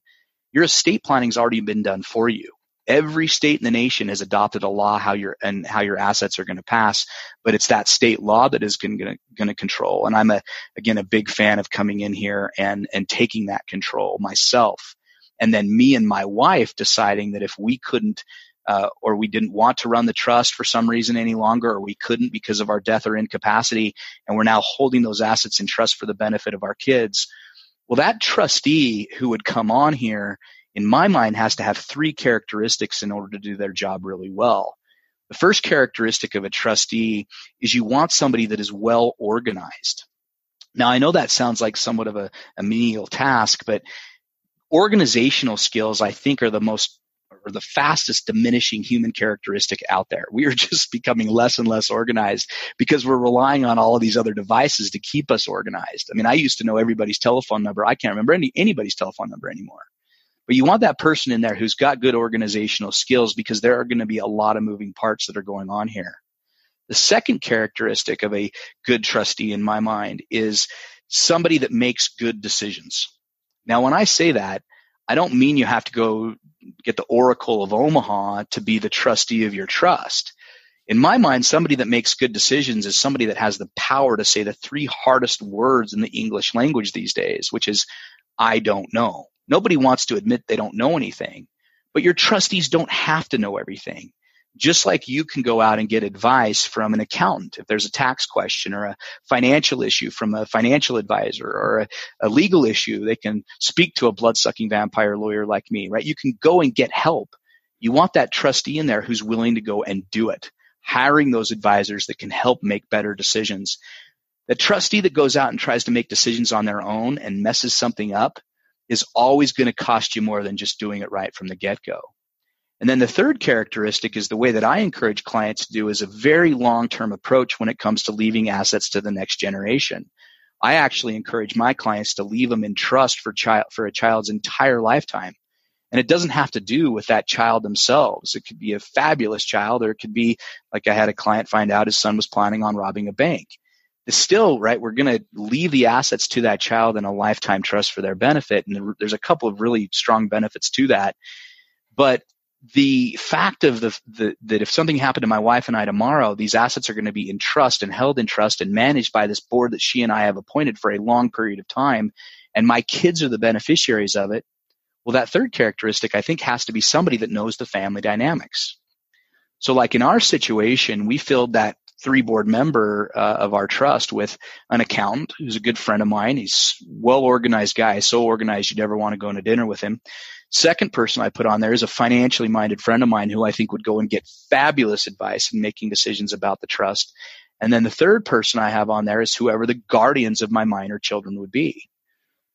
Your estate planning's already been done for you every state in the nation has adopted a law how your and how your assets are going to pass but it's that state law that is going to going to control and i'm a again a big fan of coming in here and and taking that control myself and then me and my wife deciding that if we couldn't uh, or we didn't want to run the trust for some reason any longer, or we couldn't because of our death or incapacity, and we're now holding those assets in trust for the benefit of our kids. Well, that trustee who would come on here in my mind, has to have three characteristics in order to do their job really well. The first characteristic of a trustee is you want somebody that is well organized. Now, I know that sounds like somewhat of a, a menial task, but organizational skills, I think, are the most or the fastest diminishing human characteristic out there. We are just becoming less and less organized because we're relying on all of these other devices to keep us organized. I mean, I used to know everybody's telephone number. I can't remember any, anybody's telephone number anymore. But you want that person in there who's got good organizational skills because there are going to be a lot of moving parts that are going on here. The second characteristic of a good trustee in my mind is somebody that makes good decisions. Now, when I say that, I don't mean you have to go get the Oracle of Omaha to be the trustee of your trust. In my mind, somebody that makes good decisions is somebody that has the power to say the three hardest words in the English language these days, which is, I don't know. Nobody wants to admit they don't know anything, but your trustees don't have to know everything. Just like you can go out and get advice from an accountant if there's a tax question or a financial issue from a financial advisor or a, a legal issue, they can speak to a blood sucking vampire lawyer like me, right? You can go and get help. You want that trustee in there who's willing to go and do it, hiring those advisors that can help make better decisions. The trustee that goes out and tries to make decisions on their own and messes something up is always going to cost you more than just doing it right from the get go. And then the third characteristic is the way that I encourage clients to do is a very long term approach when it comes to leaving assets to the next generation. I actually encourage my clients to leave them in trust for child for a child's entire lifetime. And it doesn't have to do with that child themselves. It could be a fabulous child, or it could be like I had a client find out his son was planning on robbing a bank still, right, we're going to leave the assets to that child in a lifetime trust for their benefit. And there's a couple of really strong benefits to that. But the fact of the, the, that if something happened to my wife and I tomorrow, these assets are going to be in trust and held in trust and managed by this board that she and I have appointed for a long period of time, and my kids are the beneficiaries of it. Well, that third characteristic I think has to be somebody that knows the family dynamics. So, like in our situation, we filled that three board member uh, of our trust with an accountant who's a good friend of mine. He's well organized guy, so organized you'd never want to go to dinner with him. Second person I put on there is a financially minded friend of mine who I think would go and get fabulous advice in making decisions about the trust. And then the third person I have on there is whoever the guardians of my minor children would be.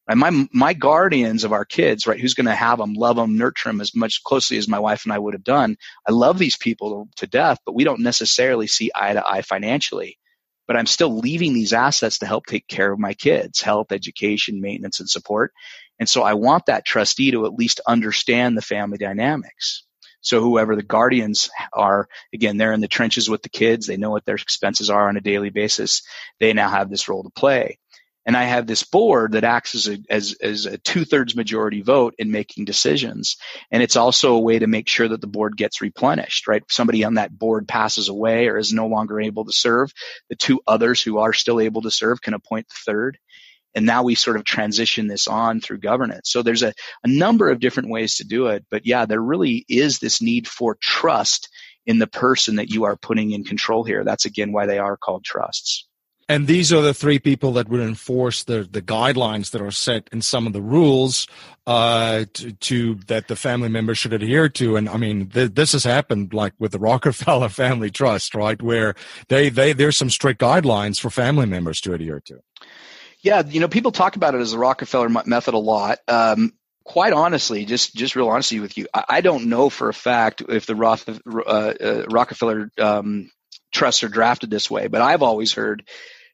Right? My my guardians of our kids, right? Who's going to have them, love them, nurture them as much closely as my wife and I would have done. I love these people to death, but we don't necessarily see eye to eye financially. But I'm still leaving these assets to help take care of my kids, health, education, maintenance, and support. And so I want that trustee to at least understand the family dynamics. So whoever the guardians are, again, they're in the trenches with the kids. They know what their expenses are on a daily basis. They now have this role to play. And I have this board that acts as a, as, as a two thirds majority vote in making decisions. And it's also a way to make sure that the board gets replenished, right? Somebody on that board passes away or is no longer able to serve, the two others who are still able to serve can appoint the third. And now we sort of transition this on through governance. So there's a, a number of different ways to do it. But yeah, there really is this need for trust in the person that you are putting in control here. That's again why they are called trusts. And these are the three people that would enforce the the guidelines that are set in some of the rules uh, to, to, that the family members should adhere to. And I mean, th- this has happened like with the Rockefeller Family Trust, right, where they they there's some strict guidelines for family members to adhere to. Yeah, you know, people talk about it as the Rockefeller method a lot. Um, quite honestly, just just real honesty with you, I, I, don't know for a fact if the Roth, uh, uh, Rockefeller um, trusts are drafted this way, but I've always heard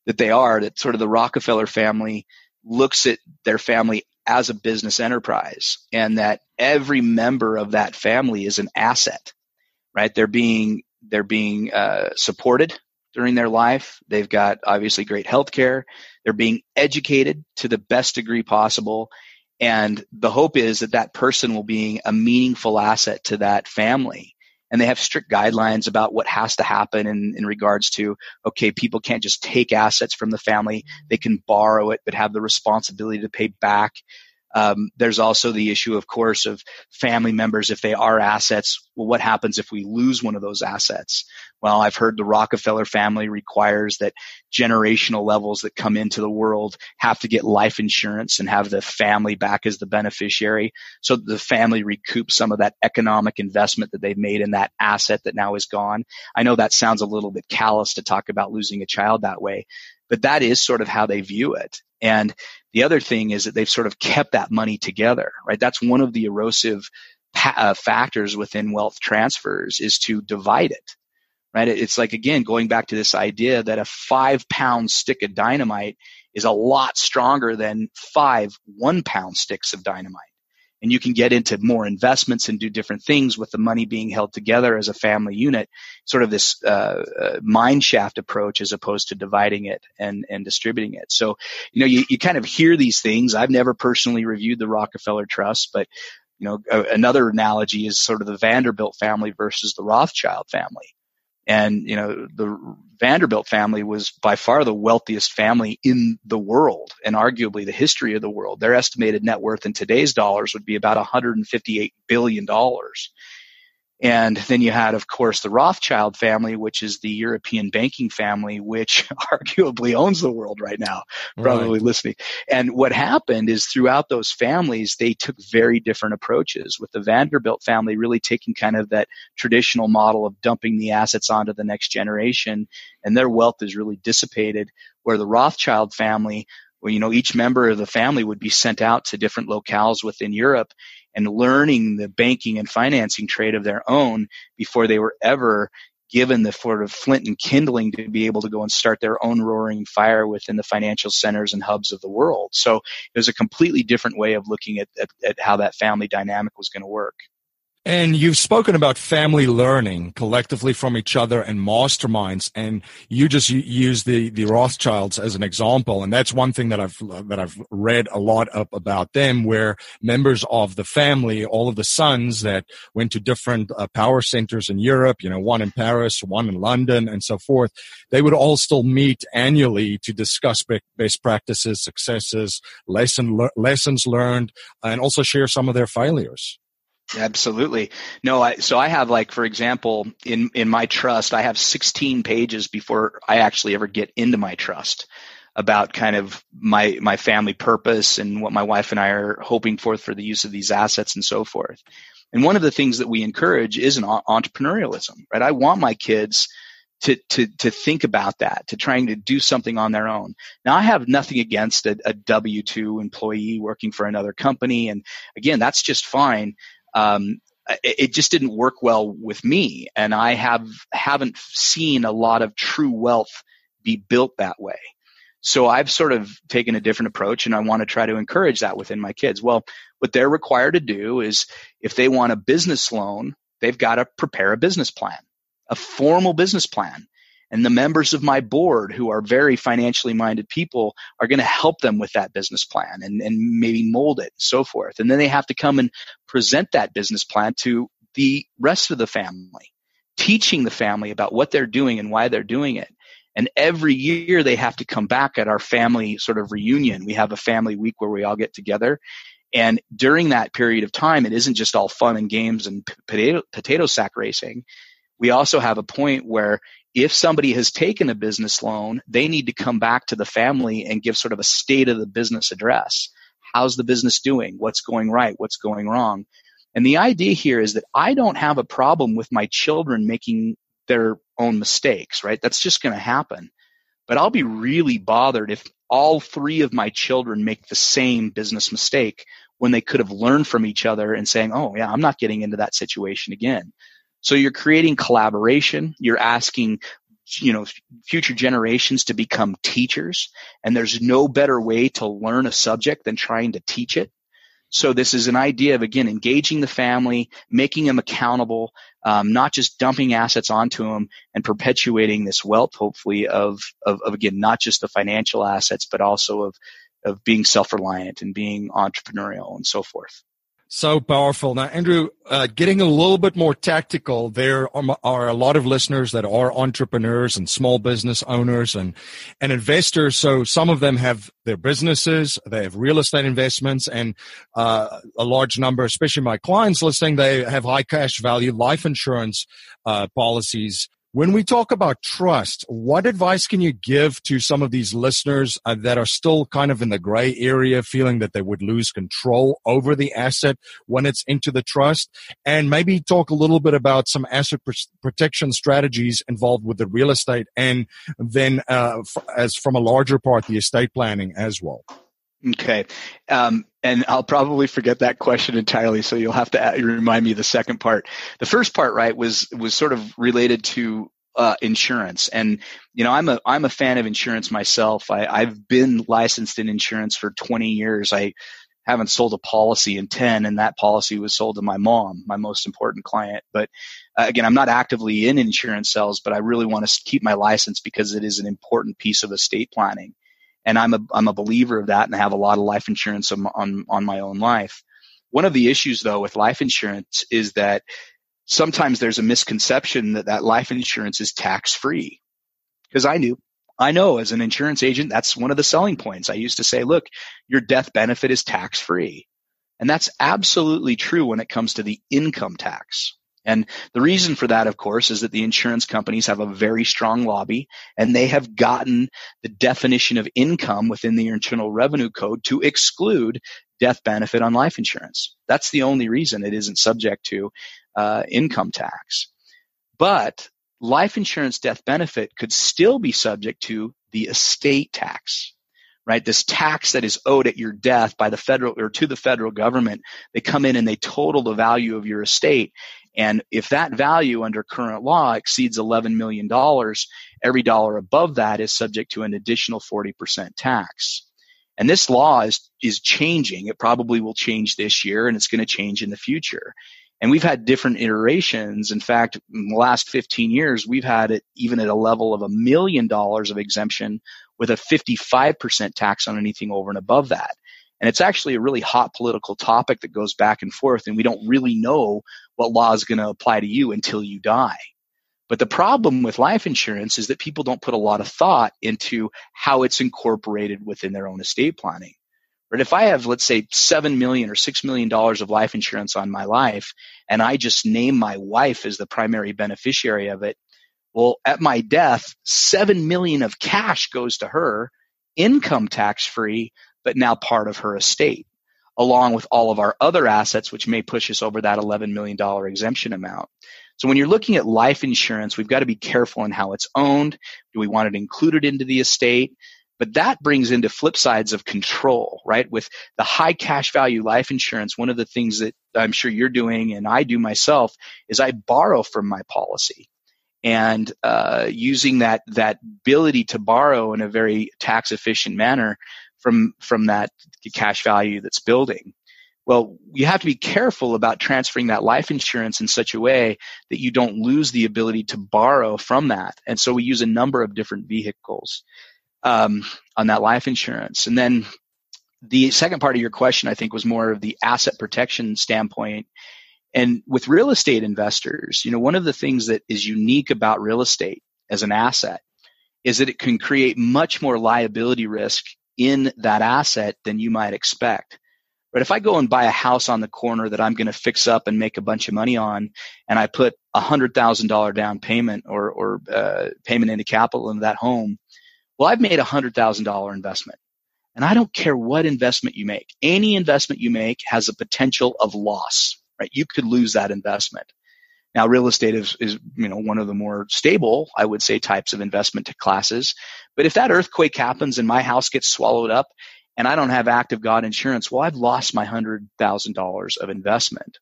that they are, that sort of the Rockefeller family looks at their family as a business enterprise and that every member of that family is an asset, right? They're being, they're being uh, supported during their life. They've got obviously great health care. They're being educated to the best degree possible. And the hope is that that person will be a meaningful asset to that family and they have strict guidelines about what has to happen in, in regards to okay people can't just take assets from the family. They can borrow it but have the responsibility to pay back um, there's also the issue, of course, of family members if they are assets. Well, what happens if we lose one of those assets? Well, I've heard the Rockefeller family requires that generational levels that come into the world have to get life insurance and have the family back as the beneficiary. So the family recoups some of that economic investment that they've made in that asset that now is gone. I know that sounds a little bit callous to talk about losing a child that way, but that is sort of how they view it. And the other thing is that they've sort of kept that money together, right? That's one of the erosive pa- uh, factors within wealth transfers is to divide it, right? It's like, again, going back to this idea that a five pound stick of dynamite is a lot stronger than five one pound sticks of dynamite and you can get into more investments and do different things with the money being held together as a family unit, sort of this uh, uh, shaft approach as opposed to dividing it and, and distributing it. So, you know, you, you kind of hear these things. I've never personally reviewed the Rockefeller Trust, but you know, another analogy is sort of the Vanderbilt family versus the Rothschild family. And, you know, the Vanderbilt family was by far the wealthiest family in the world and arguably the history of the world. Their estimated net worth in today's dollars would be about $158 billion. And then you had, of course, the Rothschild family, which is the European banking family, which arguably owns the world right now, probably right. listening. And what happened is throughout those families, they took very different approaches with the Vanderbilt family really taking kind of that traditional model of dumping the assets onto the next generation and their wealth is really dissipated where the Rothschild family where, you know, each member of the family would be sent out to different locales within Europe and learning the banking and financing trade of their own before they were ever given the sort of flint and kindling to be able to go and start their own roaring fire within the financial centers and hubs of the world. So it was a completely different way of looking at, at, at how that family dynamic was going to work. And you've spoken about family learning collectively from each other and masterminds, and you just use the the Rothschilds as an example, and that's one thing that I've that I've read a lot up about them, where members of the family, all of the sons that went to different uh, power centers in Europe, you know, one in Paris, one in London, and so forth, they would all still meet annually to discuss best practices, successes, lesson lessons learned, and also share some of their failures. Absolutely. No, I, so I have like, for example, in, in my trust, I have 16 pages before I actually ever get into my trust about kind of my, my family purpose and what my wife and I are hoping for for the use of these assets and so forth. And one of the things that we encourage is an entrepreneurialism, right? I want my kids to, to, to think about that, to trying to do something on their own. Now I have nothing against a, a W-2 employee working for another company. And again, that's just fine um, it, just didn't work well with me, and I have haven't seen a lot of true wealth be built that way. So I've sort of taken a different approach and I want to try to encourage that within my kids. Well, what they're required to do is if they want a business loan they've got to prepare a business plan, a formal business plan. And the members of my board who are very financially minded people are going to help them with that business plan and, and maybe mold it and so forth. And then they have to come and present that business plan to the rest of the family, teaching the family about what they're doing and why they're doing it. And every year they have to come back at our family sort of reunion. We have a family week where we all get together. And during that period of time, it isn't just all fun and games and potato, potato sack racing. We also have a point where if somebody has taken a business loan, they need to come back to the family and give sort of a state of the business address. How's the business doing? What's going right? What's going wrong? And the idea here is that I don't have a problem with my children making their own mistakes, right? That's just going to happen. But I'll be really bothered if all three of my children make the same business mistake when they could have learned from each other and saying, oh, yeah, I'm not getting into that situation again. So you're creating collaboration. You're asking, you know, future generations to become teachers. And there's no better way to learn a subject than trying to teach it. So this is an idea of again engaging the family, making them accountable, um, not just dumping assets onto them and perpetuating this wealth, hopefully of, of, of again not just the financial assets, but also of of being self-reliant and being entrepreneurial and so forth. So powerful. Now, Andrew, uh, getting a little bit more tactical, there are, are, a lot of listeners that are entrepreneurs and small business owners and, and investors. So some of them have their businesses, they have real estate investments, and uh, a large number, especially my clients listening, they have high cash value life insurance uh, policies. When we talk about trust, what advice can you give to some of these listeners uh, that are still kind of in the gray area, feeling that they would lose control over the asset when it's into the trust? And maybe talk a little bit about some asset pr- protection strategies involved with the real estate and then, uh, f- as from a larger part, the estate planning as well. Okay. Um, and I'll probably forget that question entirely. So you'll have to remind me the second part. The first part, right, was, was sort of related to uh, insurance. And you know, I'm a I'm a fan of insurance myself. I, I've been licensed in insurance for 20 years. I haven't sold a policy in 10, and that policy was sold to my mom, my most important client. But uh, again, I'm not actively in insurance sales, but I really want to keep my license because it is an important piece of estate planning and I'm a I'm a believer of that, and I have a lot of life insurance on on, on my own life. One of the issues though with life insurance is that sometimes there's a misconception that that life insurance is tax free. Because I knew, I know as an insurance agent, that's one of the selling points. I used to say, look, your death benefit is tax free. And that's absolutely true when it comes to the income tax. And the reason for that, of course, is that the insurance companies have a very strong lobby and they have gotten the definition of income within the Internal Revenue Code to exclude death benefit on life insurance. That's the only reason it isn't subject to uh, income tax. But life insurance death benefit could still be subject to the estate tax right? This tax that is owed at your death by the federal or to the federal government, they come in and they total the value of your estate. And if that value under current law exceeds $11 million, every dollar above that is subject to an additional 40% tax. And this law is, is changing. It probably will change this year and it's going to change in the future. And we've had different iterations. In fact, in the last 15 years, we've had it even at a level of a million dollars of exemption with a 55% tax on anything over and above that. And it's actually a really hot political topic that goes back and forth, and we don't really know what law is going to apply to you until you die. But the problem with life insurance is that people don't put a lot of thought into how it's incorporated within their own estate planning. But if I have, let's say, seven million or six million dollars of life insurance on my life, and I just name my wife as the primary beneficiary of it, well, at my death, seven million of cash goes to her, income tax free, but now part of her estate, along with all of our other assets, which may push us over that $11 million exemption amount. So when you're looking at life insurance, we've got to be careful in how it's owned. Do we want it included into the estate? But that brings into flip sides of control, right? With the high cash value life insurance, one of the things that I'm sure you're doing and I do myself is I borrow from my policy and uh, using that that ability to borrow in a very tax efficient manner from from that cash value that's building. Well, you have to be careful about transferring that life insurance in such a way that you don't lose the ability to borrow from that. And so we use a number of different vehicles um, on that life insurance. And then the second part of your question, I think, was more of the asset protection standpoint. And with real estate investors, you know, one of the things that is unique about real estate as an asset is that it can create much more liability risk in that asset than you might expect. But if I go and buy a house on the corner that I'm going to fix up and make a bunch of money on, and I put a hundred thousand dollar down payment or or uh, payment into capital into that home, well, I've made a hundred thousand dollar investment. And I don't care what investment you make. Any investment you make has a potential of loss, right? You could lose that investment. Now, real estate is, is, you know, one of the more stable, I would say, types of investment classes. But if that earthquake happens and my house gets swallowed up and I don't have active God insurance, well, I've lost my $100,000 of investment.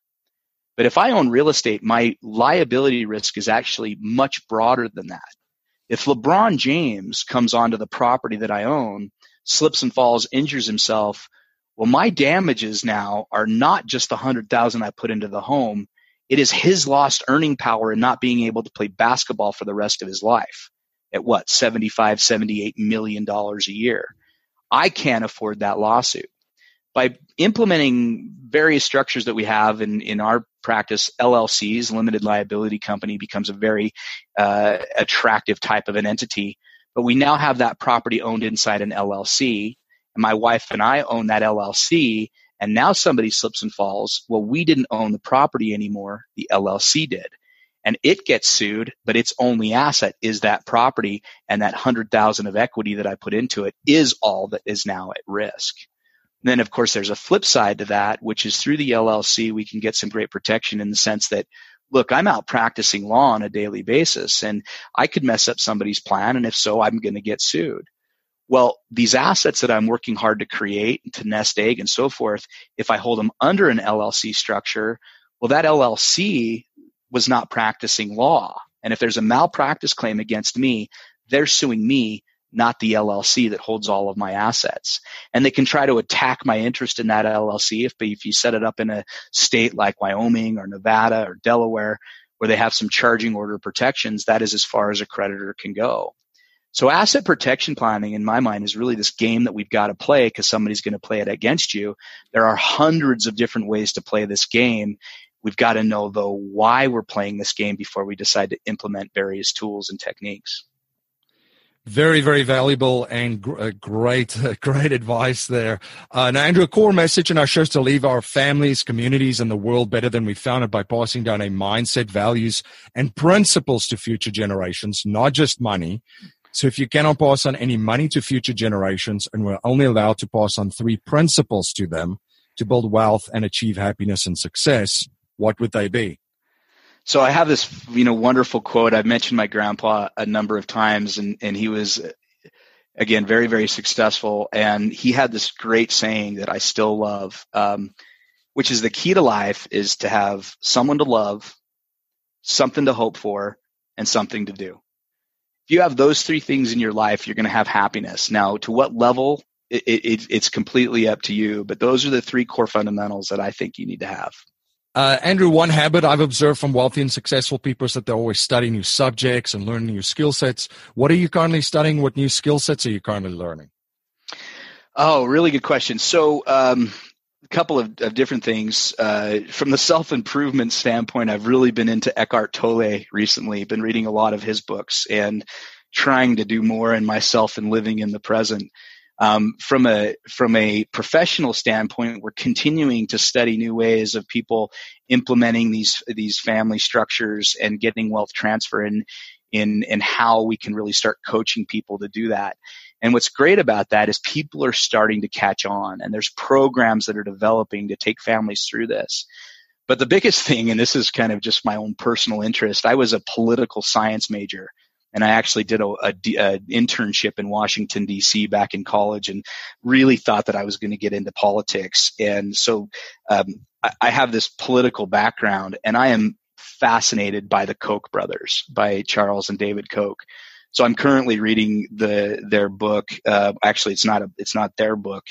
But if I own real estate, my liability risk is actually much broader than that. If LeBron James comes onto the property that I own, slips and falls, injures himself, well, my damages now are not just the hundred thousand I put into the home. It is his lost earning power and not being able to play basketball for the rest of his life at what, 75, 78 million dollars a year. I can't afford that lawsuit. By implementing various structures that we have in, in our practice, LLCs, limited liability company, becomes a very uh, attractive type of an entity but we now have that property owned inside an LLC. And my wife and I own that LLC. And now somebody slips and falls. Well, we didn't own the property anymore. The LLC did. And it gets sued, but its only asset is that property. And that hundred thousand of equity that I put into it is all that is now at risk. And then of course there's a flip side to that, which is through the LLC, we can get some great protection in the sense that look, I'm out practicing law on a daily basis and I could mess up somebody's plan. And if so, I'm going to get sued. Well, these assets that I'm working hard to create, to nest egg and so forth, if I hold them under an LLC structure, well, that LLC was not practicing law. And if there's a malpractice claim against me, they're suing me not the LLC that holds all of my assets. And they can try to attack my interest in that LLC if, if you set it up in a state like Wyoming or Nevada or Delaware where they have some charging order protections, that is as far as a creditor can go. So asset protection planning in my mind is really this game that we've got to play because somebody's going to play it against you. There are hundreds of different ways to play this game. We've got to know though why we're playing this game before we decide to implement various tools and techniques. Very, very valuable and gr- uh, great, great advice there. Uh, now, Andrew, a core message in our show is to leave our families, communities, and the world better than we found it by passing down a mindset, values, and principles to future generations, not just money. So if you cannot pass on any money to future generations and we're only allowed to pass on three principles to them to build wealth and achieve happiness and success, what would they be? So I have this, you know, wonderful quote. I've mentioned my grandpa a number of times, and and he was, again, very very successful. And he had this great saying that I still love, um, which is the key to life is to have someone to love, something to hope for, and something to do. If you have those three things in your life, you're going to have happiness. Now, to what level? It, it, it's completely up to you, but those are the three core fundamentals that I think you need to have. Uh, Andrew, one habit I've observed from wealthy and successful people is that they always study new subjects and learn new skill sets. What are you currently studying? What new skill sets are you currently learning? Oh, really good question. So, um, couple of, of different things. Uh, from the self improvement standpoint, I've really been into Eckhart Tolle recently. Been reading a lot of his books and trying to do more in myself and living in the present. Um, from a from a professional standpoint, we're continuing to study new ways of people implementing these these family structures and getting wealth transfer in in in how we can really start coaching people to do that. And what's great about that is people are starting to catch on, and there's programs that are developing to take families through this. But the biggest thing, and this is kind of just my own personal interest, I was a political science major and I actually did a, a, a internship in Washington D.C. back in college, and really thought that I was going to get into politics. And so um, I, I have this political background, and I am fascinated by the Koch brothers, by Charles and David Koch. So I'm currently reading the their book. Uh, actually, it's not a, it's not their book,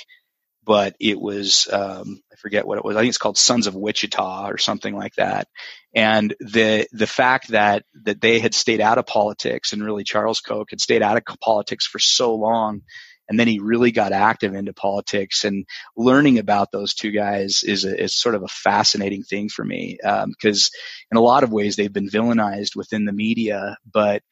but it was um, I forget what it was. I think it's called Sons of Wichita or something like that. And the the fact that that they had stayed out of politics and really Charles Koch had stayed out of politics for so long and then he really got active into politics and learning about those two guys is a, is sort of a fascinating thing for me because um, in a lot of ways they've been villainized within the media but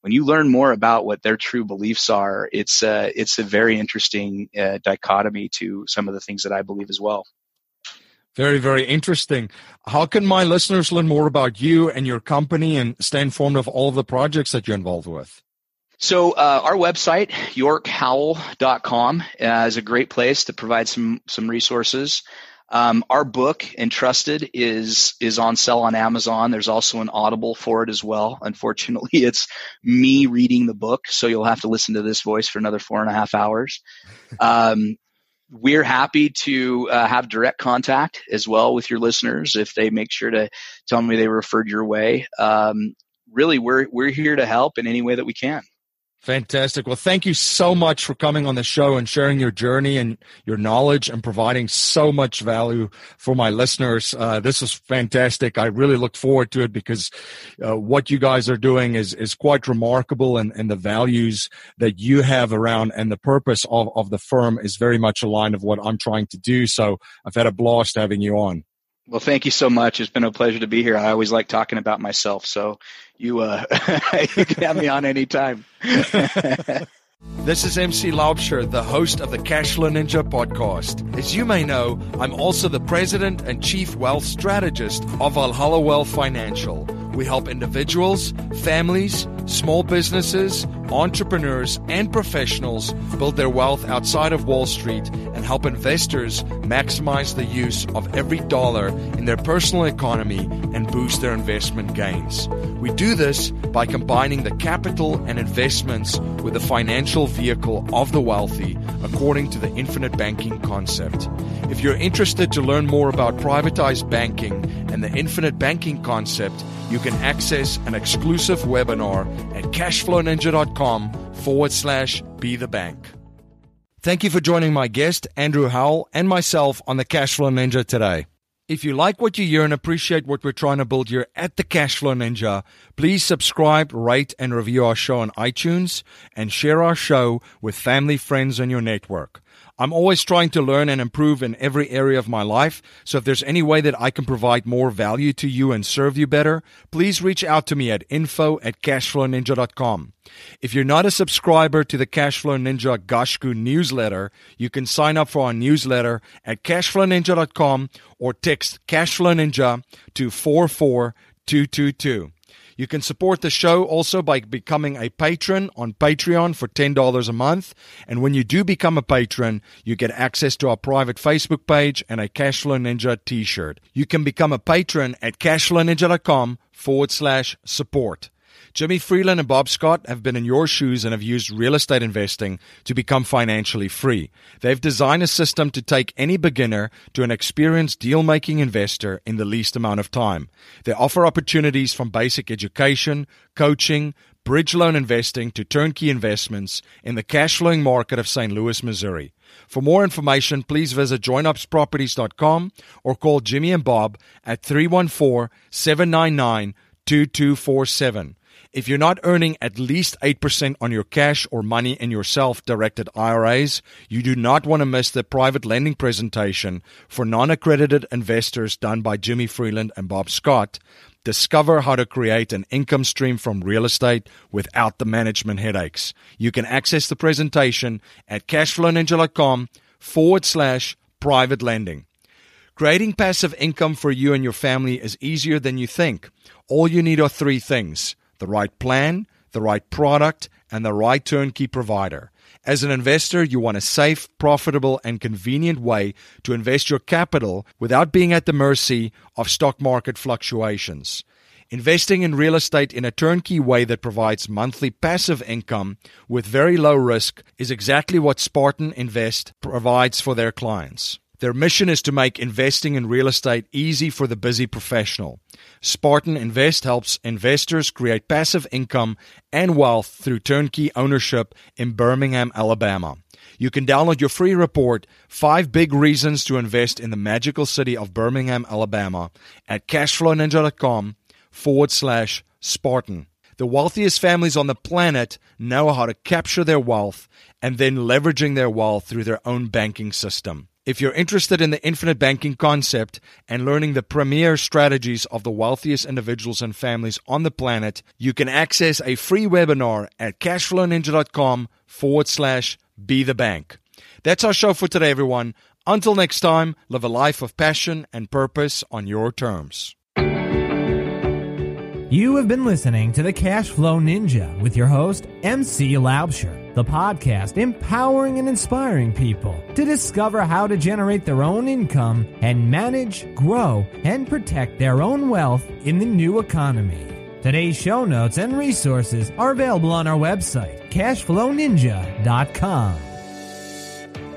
when you learn more about what their true beliefs are, it's uh, it's a very interesting uh, dichotomy to some of the things that I believe as well. Very, very interesting. How can my listeners learn more about you and your company and stay informed of all of the projects that you're involved with? So uh, our website, yorkhowell.com, uh, is a great place to provide some some resources. Um, our book, Entrusted, is is on sale on Amazon. There's also an Audible for it as well. Unfortunately, it's me reading the book, so you'll have to listen to this voice for another four and a half hours. Um, we're happy to uh, have direct contact as well with your listeners if they make sure to tell me they referred your way. Um, really, we're we're here to help in any way that we can. Fantastic. Well, thank you so much for coming on the show and sharing your journey and your knowledge and providing so much value for my listeners. Uh, this is fantastic. I really look forward to it because uh, what you guys are doing is, is quite remarkable and, and the values that you have around and the purpose of, of the firm is very much aligned of what I'm trying to do. So I've had a blast having you on. Well, thank you so much. It's been a pleasure to be here. I always like talking about myself, so you uh, you can have me on anytime. This is MC Laubscher, the host of the Cashflow Ninja podcast. As you may know, I'm also the president and chief wealth strategist of Valhalla Wealth Financial. We help individuals, families, small businesses, entrepreneurs, and professionals build their wealth outside of Wall Street and help investors maximize the use of every dollar in their personal economy and boost their investment gains. We do this by combining the capital and investments with the financial vehicle of the wealthy according to the infinite banking concept. If you're interested to learn more about privatized banking and the infinite banking concept, you can access an exclusive webinar at cashflowninja.com forward slash be the bank. Thank you for joining my guest, Andrew Howell, and myself on the Cashflow Ninja today. If you like what you hear and appreciate what we're trying to build here at the Cashflow Ninja, please subscribe, rate, and review our show on iTunes and share our show with family, friends, and your network. I'm always trying to learn and improve in every area of my life. So if there's any way that I can provide more value to you and serve you better, please reach out to me at info at cashflowninja.com. If you're not a subscriber to the Cashflow Ninja Gashku newsletter, you can sign up for our newsletter at cashflowninja.com or text Cashflow Ninja to 44222. You can support the show also by becoming a patron on Patreon for $10 a month. And when you do become a patron, you get access to our private Facebook page and a Cashflow Ninja t shirt. You can become a patron at cashflowninja.com forward slash support. Jimmy Freeland and Bob Scott have been in your shoes and have used real estate investing to become financially free. They've designed a system to take any beginner to an experienced deal making investor in the least amount of time. They offer opportunities from basic education, coaching, bridge loan investing to turnkey investments in the cash flowing market of St. Louis, Missouri. For more information, please visit jointopsproperties.com or call Jimmy and Bob at 314 799 2247. If you're not earning at least 8% on your cash or money in your self directed IRAs, you do not want to miss the private lending presentation for non accredited investors done by Jimmy Freeland and Bob Scott. Discover how to create an income stream from real estate without the management headaches. You can access the presentation at cashflowninja.com forward slash private lending. Creating passive income for you and your family is easier than you think. All you need are three things the right plan, the right product, and the right turnkey provider. As an investor, you want a safe, profitable, and convenient way to invest your capital without being at the mercy of stock market fluctuations. Investing in real estate in a turnkey way that provides monthly passive income with very low risk is exactly what Spartan Invest provides for their clients. Their mission is to make investing in real estate easy for the busy professional. Spartan Invest helps investors create passive income and wealth through turnkey ownership in Birmingham, Alabama. You can download your free report, Five Big Reasons to Invest in the Magical City of Birmingham, Alabama, at cashflowninja.com forward slash Spartan. The wealthiest families on the planet know how to capture their wealth and then leveraging their wealth through their own banking system. If you're interested in the infinite banking concept and learning the premier strategies of the wealthiest individuals and families on the planet, you can access a free webinar at cashflowninja.com forward slash be the bank. That's our show for today, everyone. Until next time, live a life of passion and purpose on your terms. You have been listening to the Cash Flow Ninja with your host, MC Laubscher, the podcast empowering and inspiring people to discover how to generate their own income and manage, grow, and protect their own wealth in the new economy. Today's show notes and resources are available on our website, cashflowninja.com.